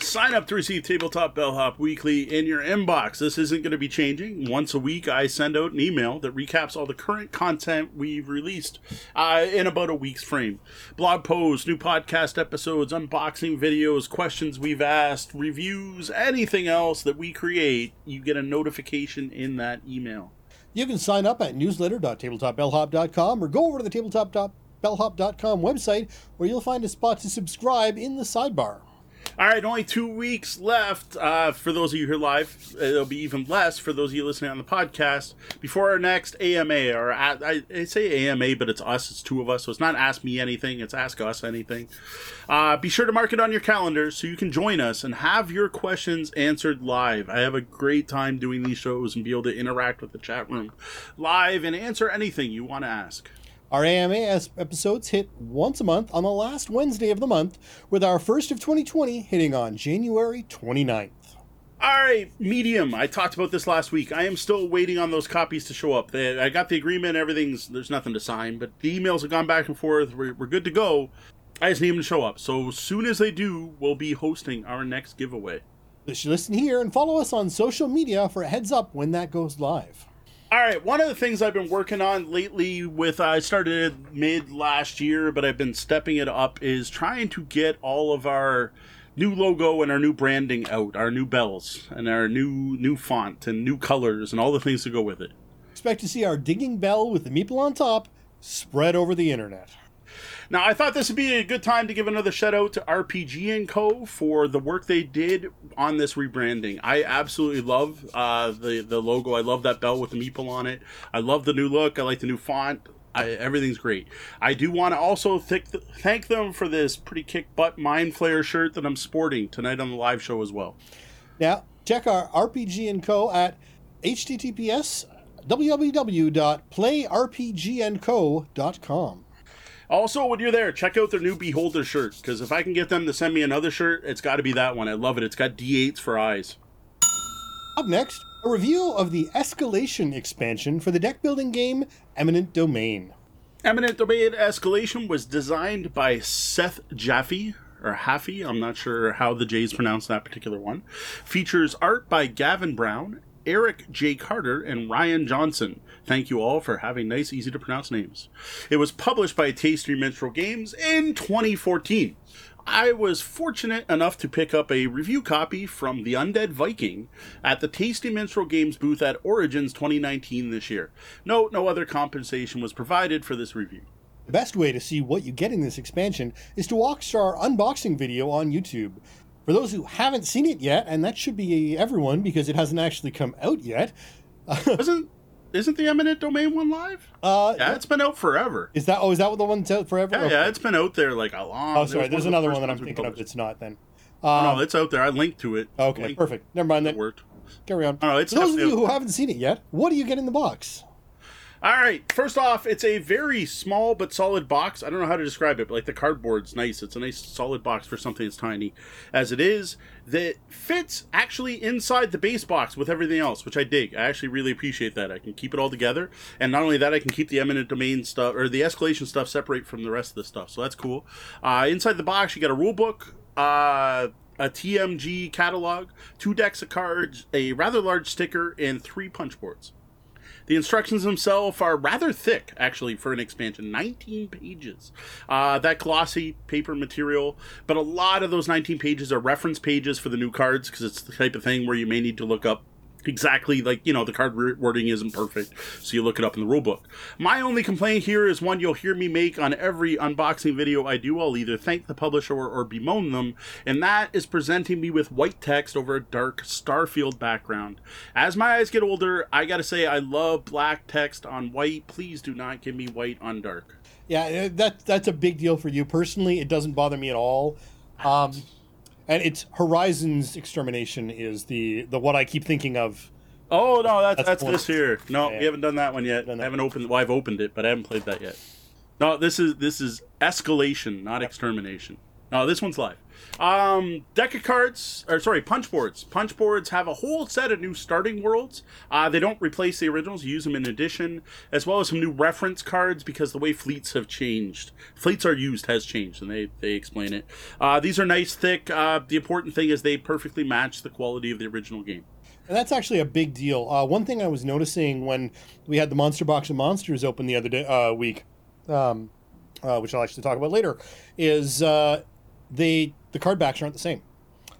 Sign up to receive Tabletop Bellhop weekly in your inbox. This isn't going to be changing. Once a week, I send out an email that recaps all the current content we've released uh, in about a week's frame. Blog posts, new podcast episodes, unboxing videos, questions we've asked, reviews, anything else that we create, you get a notification in that email. You can sign up at newsletter.tabletopbellhop.com or go over to the tabletop.bellhop.com website where you'll find a spot to subscribe in the sidebar. All right, only two weeks left uh, for those of you here live. It'll be even less for those of you listening on the podcast before our next AMA. Or I, I say AMA, but it's us. It's two of us, so it's not Ask Me Anything. It's Ask Us Anything. Uh, be sure to mark it on your calendar so you can join us and have your questions answered live. I have a great time doing these shows and be able to interact with the chat room live and answer anything you want to ask. Our AMA episodes hit once a month on the last Wednesday of the month, with our first of 2020 hitting on January 29th. All right, Medium. I talked about this last week. I am still waiting on those copies to show up. They, I got the agreement. Everything's there's nothing to sign, but the emails have gone back and forth. We're, we're good to go. I just need them to show up. So as soon as they do, we'll be hosting our next giveaway. Listen here and follow us on social media for a heads up when that goes live. All right, one of the things I've been working on lately with uh, I started mid last year, but I've been stepping it up is trying to get all of our new logo and our new branding out, our new bells and our new new font and new colors and all the things to go with it. Expect to see our dinging bell with the meeple on top spread over the internet. Now, I thought this would be a good time to give another shout out to RPG and Co for the work they did on this rebranding. I absolutely love uh, the the logo. I love that bell with the meeple on it. I love the new look. I like the new font. I, everything's great. I do want to also th- thank them for this pretty kick butt Mind Flayer shirt that I'm sporting tonight on the live show as well. Now, check our RPG and Co at https www.playrpgandco.com. Also, when you're there, check out their new Beholder shirt because if I can get them to send me another shirt, it's got to be that one. I love it. It's got D8s for eyes. Up next, a review of the Escalation expansion for the deck building game Eminent Domain. Eminent Domain Escalation was designed by Seth Jaffe, or Haffy, I'm not sure how the J's pronounce that particular one. Features art by Gavin Brown, Eric J. Carter, and Ryan Johnson. Thank you all for having nice, easy to pronounce names. It was published by Tasty Minstrel Games in 2014. I was fortunate enough to pick up a review copy from The Undead Viking at the Tasty Minstrel Games booth at Origins 2019 this year. Note, no other compensation was provided for this review. The best way to see what you get in this expansion is to watch our unboxing video on YouTube. For those who haven't seen it yet, and that should be everyone because it hasn't actually come out yet. Wasn't isn't the eminent domain one live? Uh, yeah, it's been out forever. Is that oh is that what the one that's out forever? Yeah, okay. yeah, it's been out there like a long. Oh, sorry. There's another one that I'm thinking of. It's not then. Um, no, it's out there. I linked to it. Okay, linked perfect. Never mind. That worked. Carry on. Oh, no, it's For those of you who haven't seen it yet, what do you get in the box? All right. First off, it's a very small but solid box. I don't know how to describe it, but like the cardboard's nice. It's a nice solid box for something that's tiny, as it is. That fits actually inside the base box with everything else, which I dig. I actually really appreciate that. I can keep it all together, and not only that, I can keep the eminent domain stuff or the escalation stuff separate from the rest of the stuff. So that's cool. Uh, inside the box, you got a rule book. Uh, a TMG catalog, two decks of cards, a rather large sticker, and three punch boards. The instructions themselves are rather thick, actually, for an expansion 19 pages. Uh, that glossy paper material, but a lot of those 19 pages are reference pages for the new cards because it's the type of thing where you may need to look up exactly like you know the card wording isn't perfect so you look it up in the rulebook my only complaint here is one you'll hear me make on every unboxing video i do i'll either thank the publisher or, or bemoan them and that is presenting me with white text over a dark starfield background. As my eyes get older i gotta say i love black text on white. Please do not give me white on dark. Yeah that that's a big deal for you. Personally it doesn't bother me at all. Um, and it's Horizon's extermination is the the what I keep thinking of. Oh no, that's that's, that's this here. No, yeah. we haven't done that one yet. I haven't opened. Well, I've opened it, but I haven't played that yet. No, this is this is escalation, not extermination. No, this one's live. Um, deck of cards, or sorry, punch boards. Punch boards have a whole set of new starting worlds. Uh, they don't replace the originals; you use them in addition, as well as some new reference cards because the way fleets have changed. Fleets are used has changed, and they they explain it. Uh, these are nice, thick. Uh, the important thing is they perfectly match the quality of the original game. And that's actually a big deal. Uh, one thing I was noticing when we had the Monster Box of Monsters open the other day, uh, week, um, uh, which I'll actually talk about later, is uh, they the card backs aren't the same.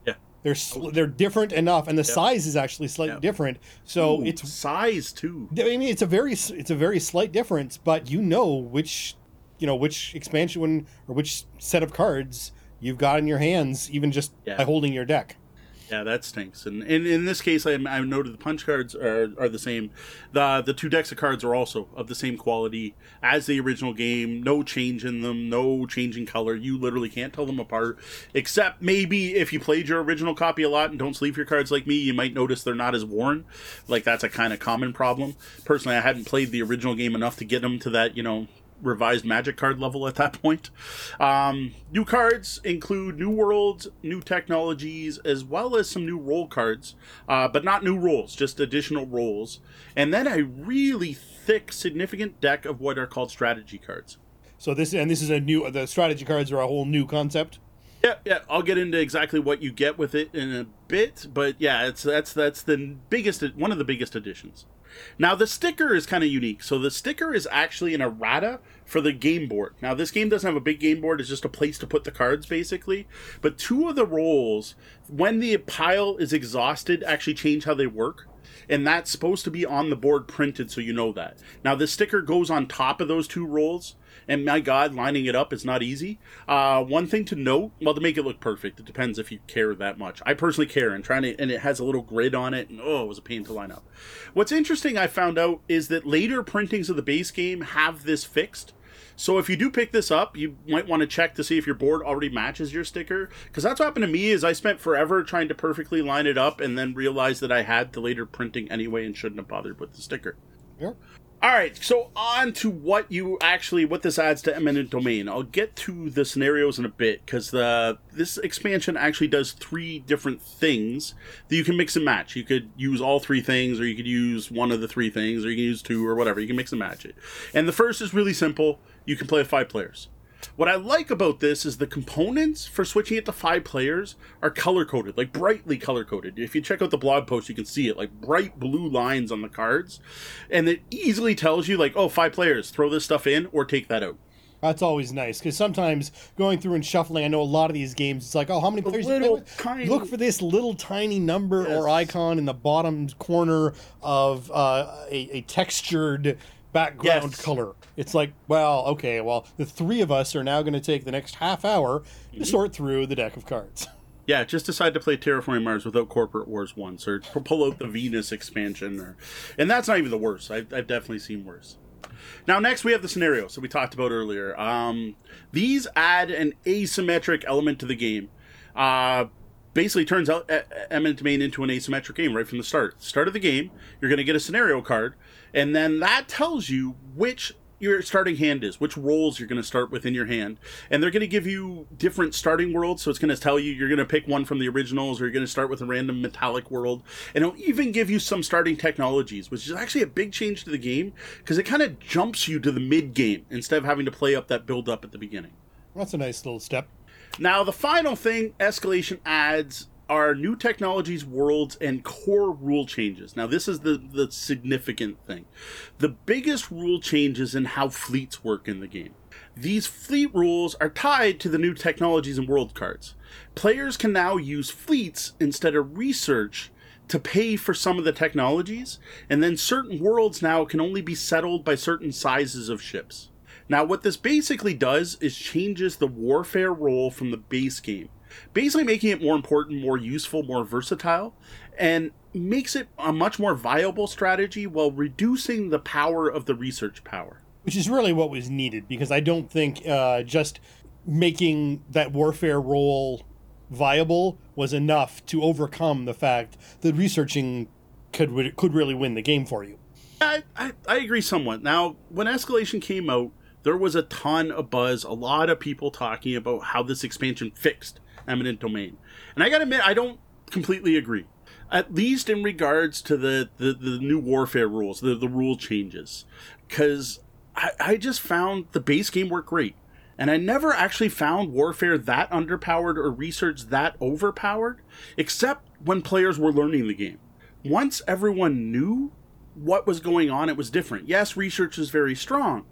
Yeah. They're sl- they're different enough, and the size is actually slightly Yep. different. So Ooh, it's size too. I mean it's a very it's a very slight difference, but you know which you know which expansion or which set of cards you've got in your hands, even just Yeah. by holding your deck. Yeah, that stinks. And, and in this case, I, I noted the punch cards are, are the same. The the two decks of cards are also of the same quality as the original game. No change in them. No change in color. You literally can't tell them apart. Except maybe if you played your original copy a lot and don't sleeve your cards like me, you might notice they're not as worn. Like that's a kind of common problem. Personally, I hadn't played the original game enough to get them to that you know revised magic card level at that point. Um, new cards include new worlds, new technologies, as well as some new role cards, uh, but not new roles, just additional roles. And then a really thick, significant deck of what are called strategy cards. So this and this is a new the strategy cards are a whole new concept. Yeah, yeah. I'll get into exactly what you get with it in a bit, but yeah, it's that's that's the biggest one of the biggest additions. Now the sticker is kind of unique. So the sticker is actually an errata for the game board. Now this game doesn't have a big game board; it's just a place to put the cards, basically. But two of the roles, when the pile is exhausted, actually change how they work. And that's supposed to be on the board printed, so you know that. Now the sticker goes on top of those two roles, and my god lining it up is not easy uh, one thing to note well to make it look perfect it depends if you care that much i personally care and trying to and it has a little grid on it and oh it was a pain to line up what's interesting i found out is that later printings of the base game have this fixed so if you do pick this up, you might want to check to see if your board already matches your sticker, because that's what happened to me. Is I spent forever trying to perfectly line it up, and then realized that I had the later printing anyway, and shouldn't have bothered with the sticker. Yeah. All right, so on to what you actually what this adds to eminent domain. I'll get to the scenarios in a bit because the this expansion actually does three different things that you can mix and match. You could use all three things, or you could use one of the three things, or you can use two, or whatever. You can mix and match it. And the first is really simple. You can play with five players. What I like about this is the components for switching it to five players are color coded, like brightly color coded. If you check out the blog post, you can see it, like bright blue lines on the cards. And it easily tells you, like, oh, five players, throw this stuff in or take that out. That's always nice because sometimes going through and shuffling, I know a lot of these games. It's like, oh, how many players? do you play little tiny- Look for this little tiny number or icon in the bottom corner of uh, a, a textured background Yes. color. It's like, well, okay, well, the three of us are now going to take the next half hour Mm-hmm. to sort through the deck of cards. Yeah, just decide to play Terraforming Mars without Corporate Wars once, or pull out the Venus expansion, or, and that's not even the worst. I've, I've definitely seen worse. Now, next we have the scenarios that we talked about earlier. Um, these add an asymmetric element to the game. Uh, basically, turns out E- Eminent Domain into an asymmetric game right from the start. Start of the game, you're going to get a scenario card, and then that tells you which your starting hand is, which roles you're going to start with in your hand. And they're going to give you different starting worlds. So it's going to tell you you're going to pick one from the originals or you're going to start with a random metallic world. And it'll even give you some starting technologies, which is actually a big change to the game because it kind of jumps you to the mid game instead of having to play up that build up at the beginning. That's a nice little step. Now, the final thing Escalation adds are new technologies, worlds, and core rule changes. Now, this is the, the significant thing. The biggest rule changes in how fleets work in the game. These fleet rules are tied to the new technologies and world cards. Players can now use fleets instead of research to pay for some of the technologies, and then certain worlds now can only be settled by certain sizes of ships. Now, what this basically does is changes the warfare role from the base game, basically making it more important, more useful, more versatile, and makes it a much more viable strategy while reducing the power of the research power. which is really what was needed because I don't think uh, just making that warfare role viable was enough to overcome the fact that researching could could really win the game for you. I, I, I agree somewhat. Now, when Escalation came out, there was a ton of buzz, a lot of people talking about how this expansion fixed Eminent Domain. And I gotta admit, I don't completely agree. At least in regards to the, the, the new warfare rules, the, the rule changes. Because I, I just found the base game work great. And I never actually found warfare that underpowered or research that overpowered, except when players were learning the game. Once everyone knew what was going on, it was different. Yes, research is very strong,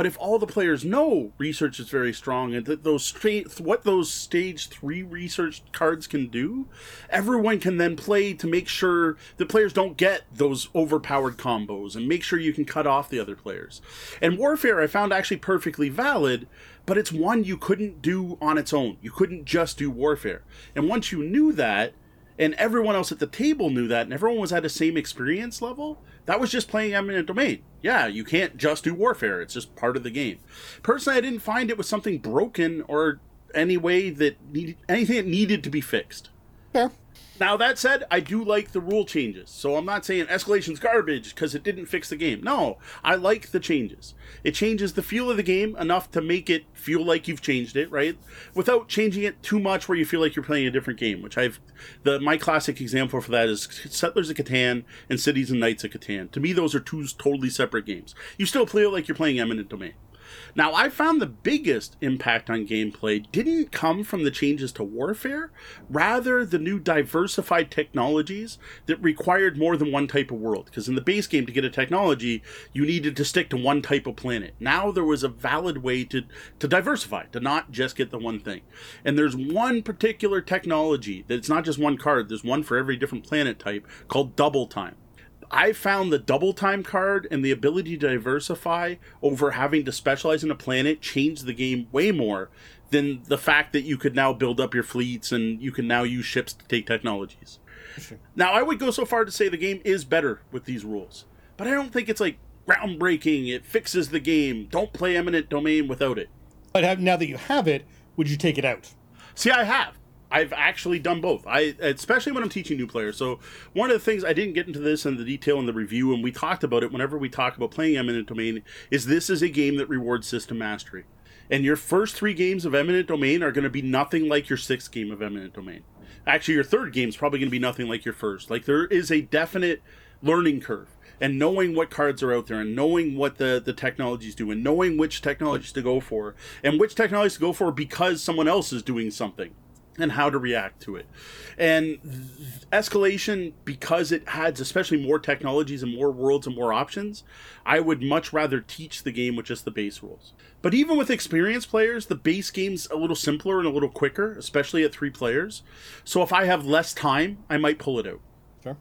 but if all the players know research is very strong and that those straight, what those stage three research cards can do, everyone can then play to make sure the players don't get those overpowered combos and make sure you can cut off the other players. And Warfare I found actually perfectly valid, but it's one you couldn't do on its own. You couldn't just do Warfare. And once you knew that, and everyone else at the table knew that, and everyone was at the same experience level, that was just playing Eminent Domain. Yeah, you can't just do Warfare, it's just part of the game. Personally, I didn't find it was something broken or any way that needed anything that needed to be fixed. Fair. Now that said, I do like the rule changes. So I'm not saying escalation's garbage because it didn't fix the game. No, I like the changes. It changes the feel of the game enough to make it feel like you've changed it, right? Without changing it too much where you feel like you're playing a different game, which I've the my classic example for that is Settlers of Catan and Cities and Knights of Catan. To me those are two totally separate games. You still play it like you're playing Eminent Domain. Now, I found the biggest impact on gameplay didn't come from the changes to warfare, rather, the new diversified technologies that required more than one type of world. Because in the base game, to get a technology, you needed to stick to one type of planet. Now, there was a valid way to, to diversify, to not just get the one thing. And there's one particular technology that it's not just one card, there's one for every different planet type called double time. I found the double time card and the ability to diversify over having to specialize in a planet changed the game way more than the fact that you could now build up your fleets and you can now use ships to take technologies. Now, I would go so far to say the game is better with these rules, but I don't think it's like groundbreaking. It fixes the game. Don't play Eminent Domain without it. But have, now that you have it, would you take it out? See, I have. I've actually done both. I especially when I'm teaching new players. So one of the things I didn't get into this in the detail in the review, and we talked about it whenever we talk about playing Eminent Domain, is this is a game that rewards system mastery. And your first three games of Eminent Domain are going to be nothing like your sixth game of Eminent Domain. Actually, your third game is probably going to be nothing like your first. Like there is a definite learning curve and knowing what cards are out there and knowing what the, the technologies do and knowing which technologies to go for and which technologies to go for because someone else is doing something and how to react to it. And escalation, because it adds especially more technologies and more worlds and more options, I would much rather teach the game with just the base rules. But even with experienced players, the base game's a little simpler and a little quicker, especially at three players. So if I have less time, I might pull it out. Sure.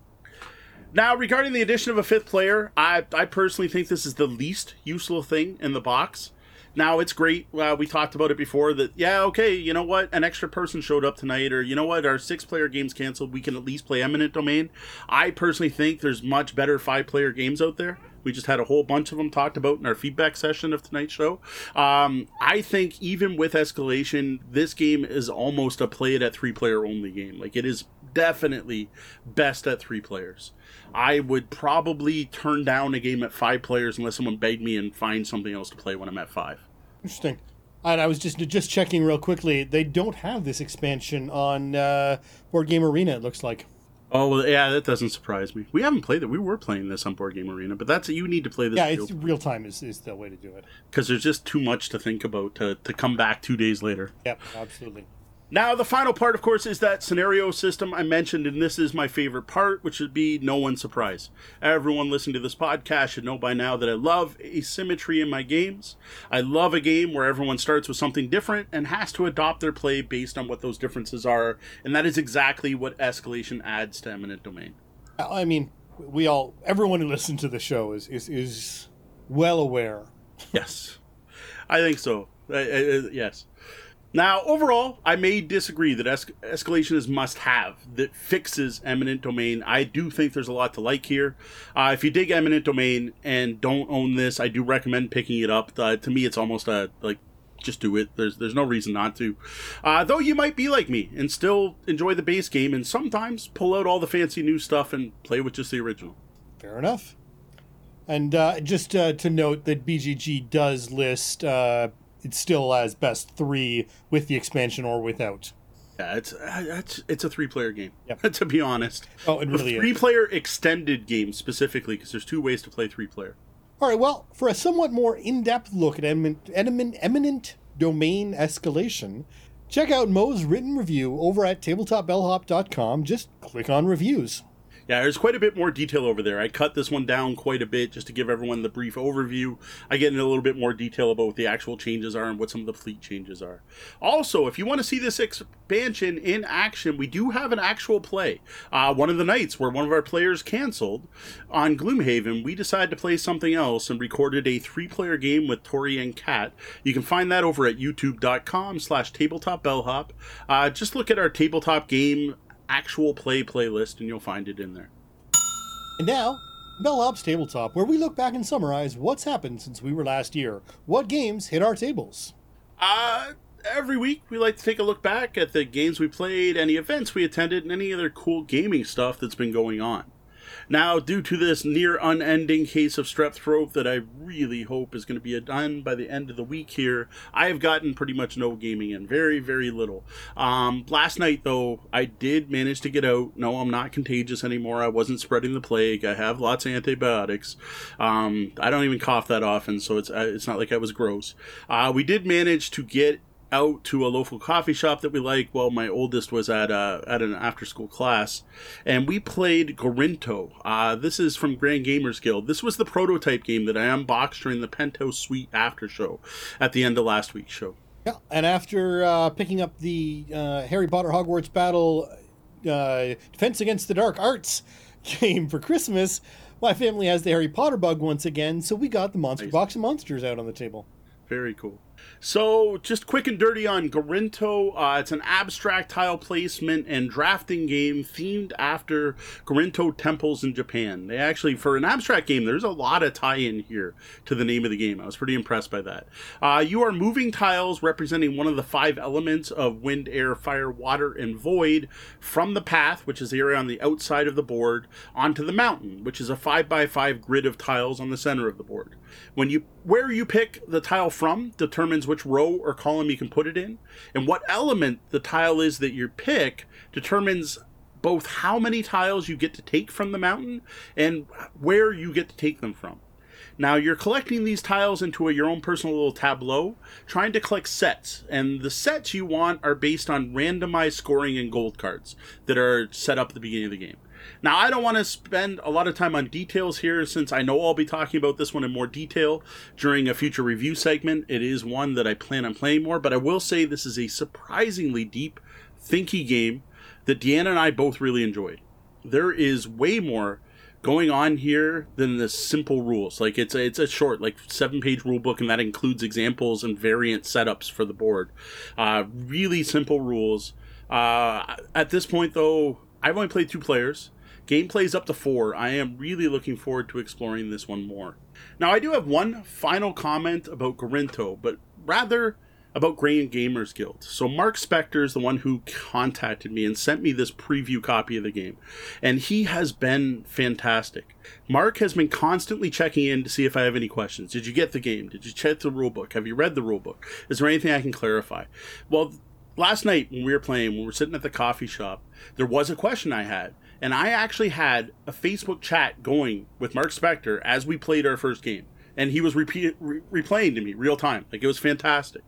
Now, regarding the addition of a fifth player, I, I personally think this is the least useful thing in the box. Now it's great. Uh, we talked about it before that, yeah, okay, you know what? An extra person showed up tonight, or you know what? Our six player game's canceled. We can at least play Eminent Domain. I personally think there's much better five player games out there. We just had a whole bunch of them talked about in our feedback session of tonight's show. Um, I think even with escalation, this game is almost a play it at three player only game. Like it is definitely best at three players. I would probably turn down a game at five players unless someone begged me and find something else to play when I'm at five. Interesting. And I was just just checking real quickly. They don't have this expansion on uh, Board Game Arena. It looks like. Oh well, yeah, that doesn't surprise me. We haven't played it. We were playing this on Board Game Arena, but that's you need to play this. Yeah, it's real time is, is the way to do it. Because there's just too much to think about to, to come back two days later. Yep, absolutely. Now, the final part, of course, is that scenario system I mentioned, and this is my favorite part, which would be no one's surprise. Everyone listening to this podcast should know by now that I love asymmetry in my games. I love a game where everyone starts with something different and has to adopt their play based on what those differences are, and that is exactly what escalation adds to Eminent Domain. I mean, we all, everyone who listens to the show is is, is well aware. yes, I think so. Uh, uh, yes. Now, overall, I may disagree that es- escalation is must have that fixes eminent domain. I do think there's a lot to like here. Uh, if you dig eminent domain and don't own this, I do recommend picking it up. Uh, to me, it's almost a like just do it. There's there's no reason not to. Uh, though you might be like me and still enjoy the base game and sometimes pull out all the fancy new stuff and play with just the original. Fair enough. And uh, just uh, to note that BGG does list uh, it's still as best three with the expansion or without. Yeah, it's uh, it's it's a three player game. Yep. to be honest. Oh, it really a three is. player extended game specifically because there's two ways to play three player. All right, well, for a somewhat more in depth look at eminent, eminent, eminent domain escalation, check out Mo's written review over at tabletopbellhop.com. Just click on reviews. Yeah, there's quite a bit more detail over there. I cut this one down quite a bit just to give everyone the brief overview. I get into a little bit more detail about what the actual changes are and what some of the fleet changes are. Also, if you want to see this expansion in action, we do have an actual play. Uh, one of the nights where one of our players canceled on Gloomhaven, we decided to play something else and recorded a three-player game with Tori and Kat. You can find that over at youtube.com slash tabletop tabletopbellhop. Uh, just look at our tabletop game actual play playlist and you'll find it in there. And now, Bellhop's Tabletop, where we look back and summarize what's happened since we were last year. What games hit our tables? Uh, every week we like to take a look back at the games we played, any events we attended, and any other cool gaming stuff that's been going on. Now, due to this near unending case of strep throat that I really hope is going to be done by the end of the week here, I have gotten pretty much no gaming in. Very, very little. Um, last night, though, I did manage to get out. No, I'm not contagious anymore. I wasn't spreading the plague. I have lots of antibiotics. Um, I don't even cough that often, so it's, uh, it's not like I was gross. Uh, we did manage to get out to a local coffee shop that we like. Well, my oldest was at uh, at an after school class, and we played Gorinto. Uh, this is from Grand Gamers Guild. This was the prototype game that I unboxed during the Penthouse Suite after show at the end of last week's show. Yeah, and after uh, picking up the uh, Harry Potter Hogwarts Battle uh, Defense Against the Dark Arts game for Christmas, my family has the Harry Potter bug once again, so we got the Monster Nice. Box of Monsters out on the table. Very cool. So, just quick and dirty on Gorinto. Uh, it's an abstract tile placement and drafting game themed after Gorinto temples in Japan. They actually, for an abstract game, there's a lot of tie in here to the name of the game. I was pretty impressed by that. Uh, you are moving tiles representing one of the five elements of wind, air, fire, water, and void from the path, which is the area on the outside of the board, onto the mountain, which is a 5x5 grid of tiles on the center of the board. When you where you pick the tile from determines which row or column you can put it in, and what element the tile is that you pick determines both how many tiles you get to take from the mountain and where you get to take them from. Now you're collecting these tiles into a, your own personal little tableau, trying to collect sets, and the sets you want are based on randomized scoring and gold cards that are set up at the beginning of the game. Now, I don't want to spend a lot of time on details here since I know I'll be talking about this one in more detail during a future review segment. It is one that I plan on playing more, but I will say this is a surprisingly deep, thinky game that Deanna and I both really enjoyed. There is way more going on here than the simple rules. Like it's a, it's a short, like seven page rule book, and that includes examples and variant setups for the board. Uh, really simple rules. Uh, at this point, though, I've only played two players. Gameplay's up to four. I am really looking forward to exploring this one more. Now, I do have one final comment about Gorinto, but rather about Grand Gamers Guild. So, Mark Spector is the one who contacted me and sent me this preview copy of the game, and he has been fantastic. Mark has been constantly checking in to see if I have any questions. Did you get the game? Did you check the rulebook? Have you read the rulebook? Is there anything I can clarify? Well, last night when we were playing, when we were sitting at the coffee shop, there was a question I had. And I actually had a Facebook chat going with Mark Spector as we played our first game. And he was repeat, re- replaying to me real time. Like it was fantastic.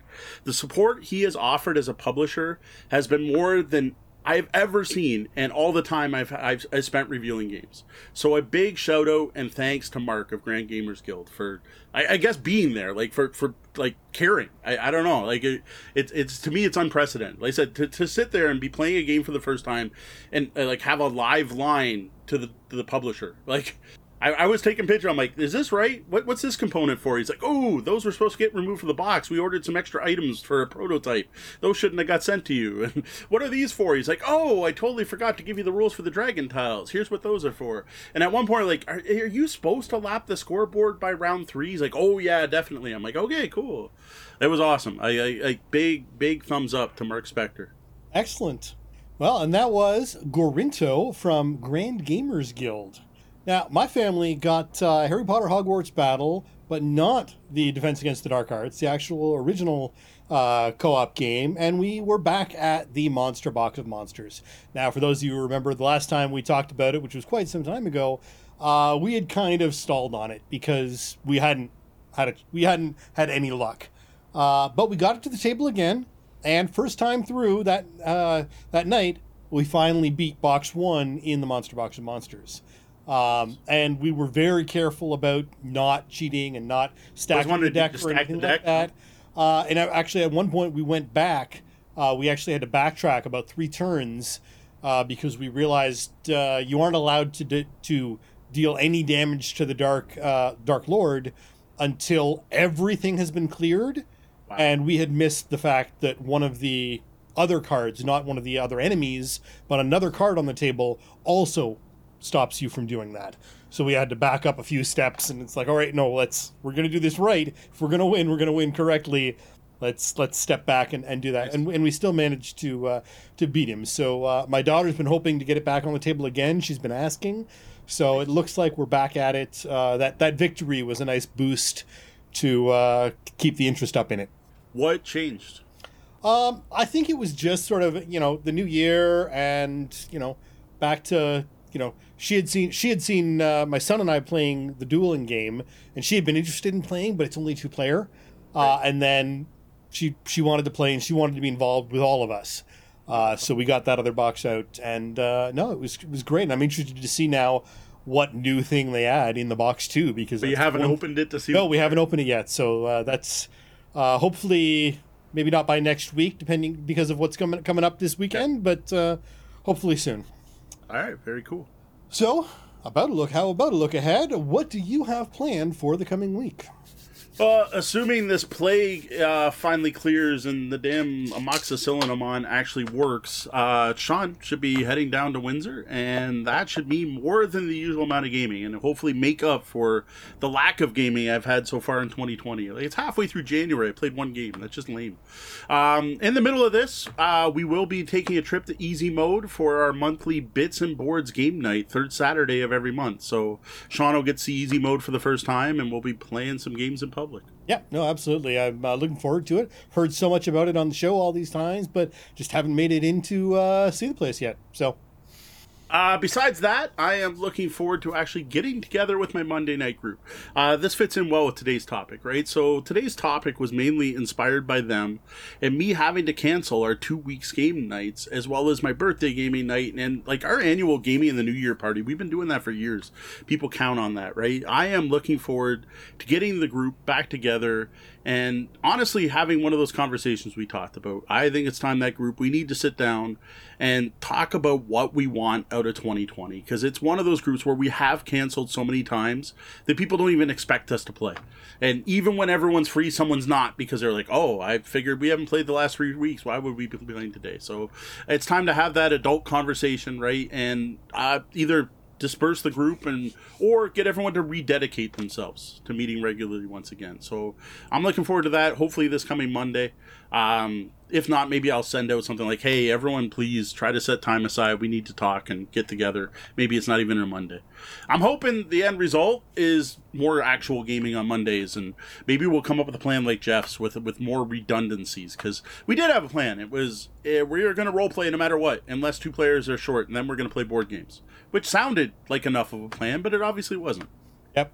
The support he has offered as a publisher has been more than I've ever seen, and all the time I've, I've I spent reviewing games. So a big shout out and thanks to Mark of Grand Gamers Guild for, I, I guess, being there, like for for like caring. I, I don't know, like it, it's it's to me it's unprecedented. Like I said, to, to sit there and be playing a game for the first time, and uh, like have a live line to the to the publisher, like I, I was taking picture. I'm like, is this right? What, what's this component for? He's like, oh, those were supposed to get removed from the box. We ordered some extra items for a prototype. Those shouldn't have got sent to you. And what are these for? He's like, oh, I totally forgot to give you the rules for the dragon tiles. Here's what those are for. And at one point, like, are, are you supposed to lap the scoreboard by round three? He's like, oh yeah, definitely. I'm like, okay, cool. That was awesome. I, I, I big big thumbs up to Mark Spector. Excellent. Well, and that was Gorinto from Grand Gamers Guild. Now, my family got uh, Harry Potter Hogwarts Battle, but not the Defense Against the Dark Arts, the actual original uh, co op game, and we were back at the Monster Box of Monsters. Now, for those of you who remember the last time we talked about it, which was quite some time ago, uh, we had kind of stalled on it because we hadn't had a, we hadn't had any luck. Uh, but we got it to the table again, and first time through that uh, that night, we finally beat Box One in the Monster Box of Monsters. Um, and we were very careful about not cheating and not stacking the deck or anything like that. Uh, and actually, at one point, we went back. Uh, we actually had to backtrack about three turns uh, because we realized uh, you aren't allowed to de- to deal any damage to the dark uh, Dark Lord until everything has been cleared. Wow. And we had missed the fact that one of the other cards, not one of the other enemies, but another card on the table, also stops you from doing that. So we had to back up a few steps, and it's like, all right, no, let's we're gonna do this right. If we're gonna win, we're gonna win correctly. Let's let's step back and, and do that, and, and we still managed to uh, to beat him. So uh, my daughter's been hoping to get it back on the table again. She's been asking, so it looks like we're back at it. Uh, that that victory was a nice boost to uh, keep the interest up in it. What changed? Um, I think it was just sort of you know the new year and you know back to you know she had seen she had seen uh, my son and I playing the dueling game, and she had been interested in playing, but it's only two player. Uh, and then she she wanted to play, and she wanted to be involved with all of us. Uh, so we got that other box out, and uh, no, it was it was great. And I'm interested to see now what new thing they add in the box too, because but you haven't one, opened it to see. No, we haven't opened it yet. So uh, that's uh, hopefully maybe not by next week, depending because of what's coming coming up this weekend, but hopefully soon. All right, very cool. So, about a look, how about a look ahead? What do you have planned for the coming week? Assuming this plague uh, finally clears and the damn amoxicillin amon actually works, uh, Sean should be heading down to Windsor, and that should be more than the usual amount of gaming, and hopefully make up for the lack of gaming I've had so far in 2020. Like, it's halfway through January. I played one game. That's just lame. Um, in the middle of this, uh, we will be taking a trip to Easy Mode for our monthly Bits and Boards game night, third Saturday of every month. So Sean will get to Easy Mode for the first time, and we'll be playing some games in public public. Yeah, no, absolutely. I'm uh, looking forward to it. Heard so much about it on the show all these times, but just haven't made it into uh, see the place yet. So uh, besides that, I am looking forward to actually getting together with my Monday night group. Uh, this fits in well with today's topic, right? So today's topic was mainly inspired by them and me having to cancel our two weeks game nights as well as my birthday gaming night and like our annual gaming in the New Year party. We've been doing that for years. People count on that, right? I am looking forward to getting the group back together and honestly having one of those conversations we talked about. I think it's time that group we need to sit down and talk about what we want out of 2020 because it's one of those groups where we have canceled so many times that people don't even expect us to play. And even when everyone's free, someone's not because they're like, "Oh, I figured we haven't played the last 3 weeks. Why would we be playing today?" So, it's time to have that adult conversation, right? And uh, either disperse the group and or get everyone to rededicate themselves to meeting regularly once again. So I'm looking forward to that. Hopefully this coming Monday. Um, if not, maybe I'll send out something like, "Hey, everyone, please try to set time aside. We need to talk and get together." Maybe it's not even a Monday. I'm hoping the end result is more actual gaming on Mondays, and maybe we'll come up with a plan like Jeff's with with more redundancies. Because we did have a plan. It was eh, we are going to role play no matter what, unless two players are short, and then we're going to play board games, which sounded like enough of a plan, but it obviously wasn't. Yep.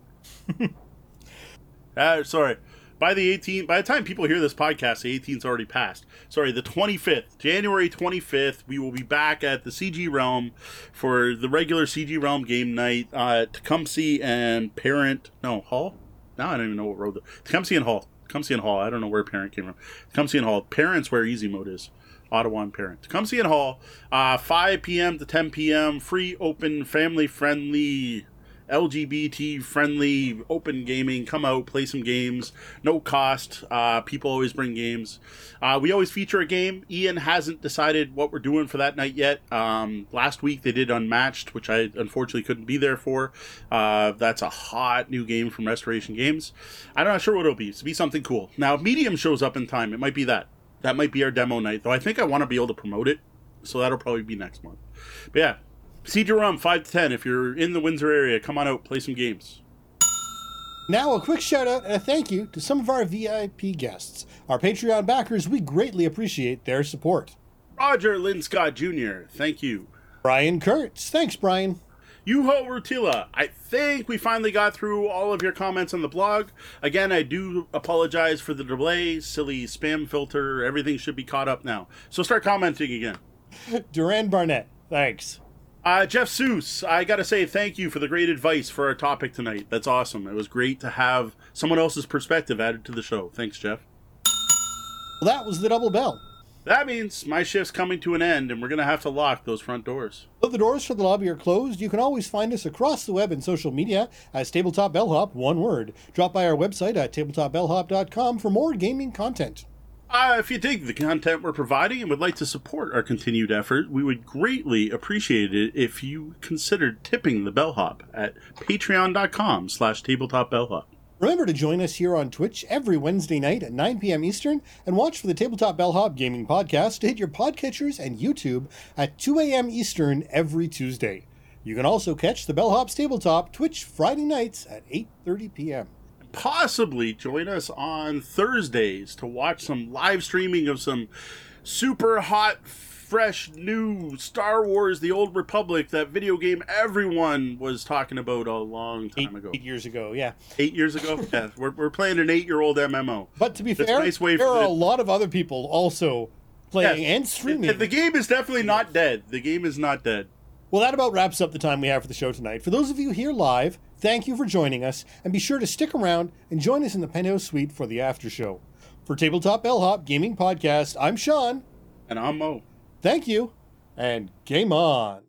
uh, sorry by the 18th, by the time people hear this podcast, the 18th's already passed. Sorry, the 25th, January 25th, we will be back at the CG Realm for the regular CG Realm game night. Uh, Tecumseh and Parent, no, Hall? Now I don't even know what road. The, Tecumseh and Hall. Tecumseh and Hall. I don't know where Parent came from. Tecumseh and Hall. Parent's where Easy Mode is. Ottawa and Parent. Tecumseh and Hall, uh, 5 p.m. to 10 p.m. Free, open, family friendly LGBT friendly, open gaming. Come out, play some games, no cost. Uh, people always bring games. Uh, we always feature a game. Ian hasn't decided what we're doing for that night yet. Um, last week they did Unmatched, which I unfortunately couldn't be there for. Uh, that's a hot new game from Restoration Games. I'm not sure what it'll be. It's be something cool. Now, if Medium shows up in time, it might be that. That might be our demo night, though. I think I want to be able to promote it, so that'll probably be next month. But yeah, CG Realm, 5 to 10. If you're in the Windsor area, come on out, play some games. Now, a quick shout out and a thank you to some of our VIP guests. Our Patreon backers, we greatly appreciate their support. Roger Lynn Scott Jr., thank you. Brian Kurtz, thanks, Brian. Yuho Rutila, I think we finally got through all of your comments on the blog. Again, I do apologize for the delay, silly spam filter, everything should be caught up now. So start commenting again. Duran Barnett, thanks. Uh, Jeff Seuss, I gotta say thank you for the great advice for our topic tonight. That's awesome. It was great to have someone else's perspective added to the show. Thanks, Jeff. Well, that was the double bell. That means my shift's coming to an end and we're gonna have to lock those front doors. Though the doors for the lobby are closed, you can always find us across the web and social media as Tabletop Bellhop, one word. Drop by our website at tabletopbellhop.com for more gaming content. Uh, if you dig the content we're providing and would like to support our continued effort, we would greatly appreciate it if you considered tipping the bellhop at patreon.com slash tabletopbellhop. Remember to join us here on Twitch every Wednesday night at 9 p.m. Eastern and watch for the Tabletop Bellhop Gaming Podcast to hit your podcatchers and YouTube at 2 a.m. Eastern every Tuesday. You can also catch the Bellhop's Tabletop Twitch Friday nights at 8.30 p.m. Possibly join us on Thursdays to watch some live streaming of some super hot, fresh, new Star Wars The Old Republic, that video game everyone was talking about a long time Eight, ago. eight years ago, yeah. Eight years ago? yeah, we're, we're playing an eight year old MMO. But to be That's fair, nice there are the- a lot of other people also playing Yes. and streaming. The game is definitely not dead. The game is not dead. Well, that about wraps up the time we have for the show tonight. For those of you here live, thank you for joining us, and be sure to stick around and join us in the penthouse suite for the after show. For Tabletop Bellhop Gaming Podcast, I'm Sean. And I'm Mo. Thank you, and game on.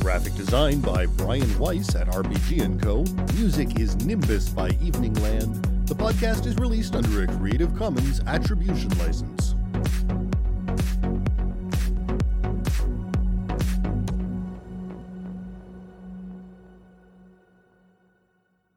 Graphic design by Brian Weiss at RBG & Co. Music is Nimbus by Eveningland. The podcast is released under a Creative Commons Attribution License.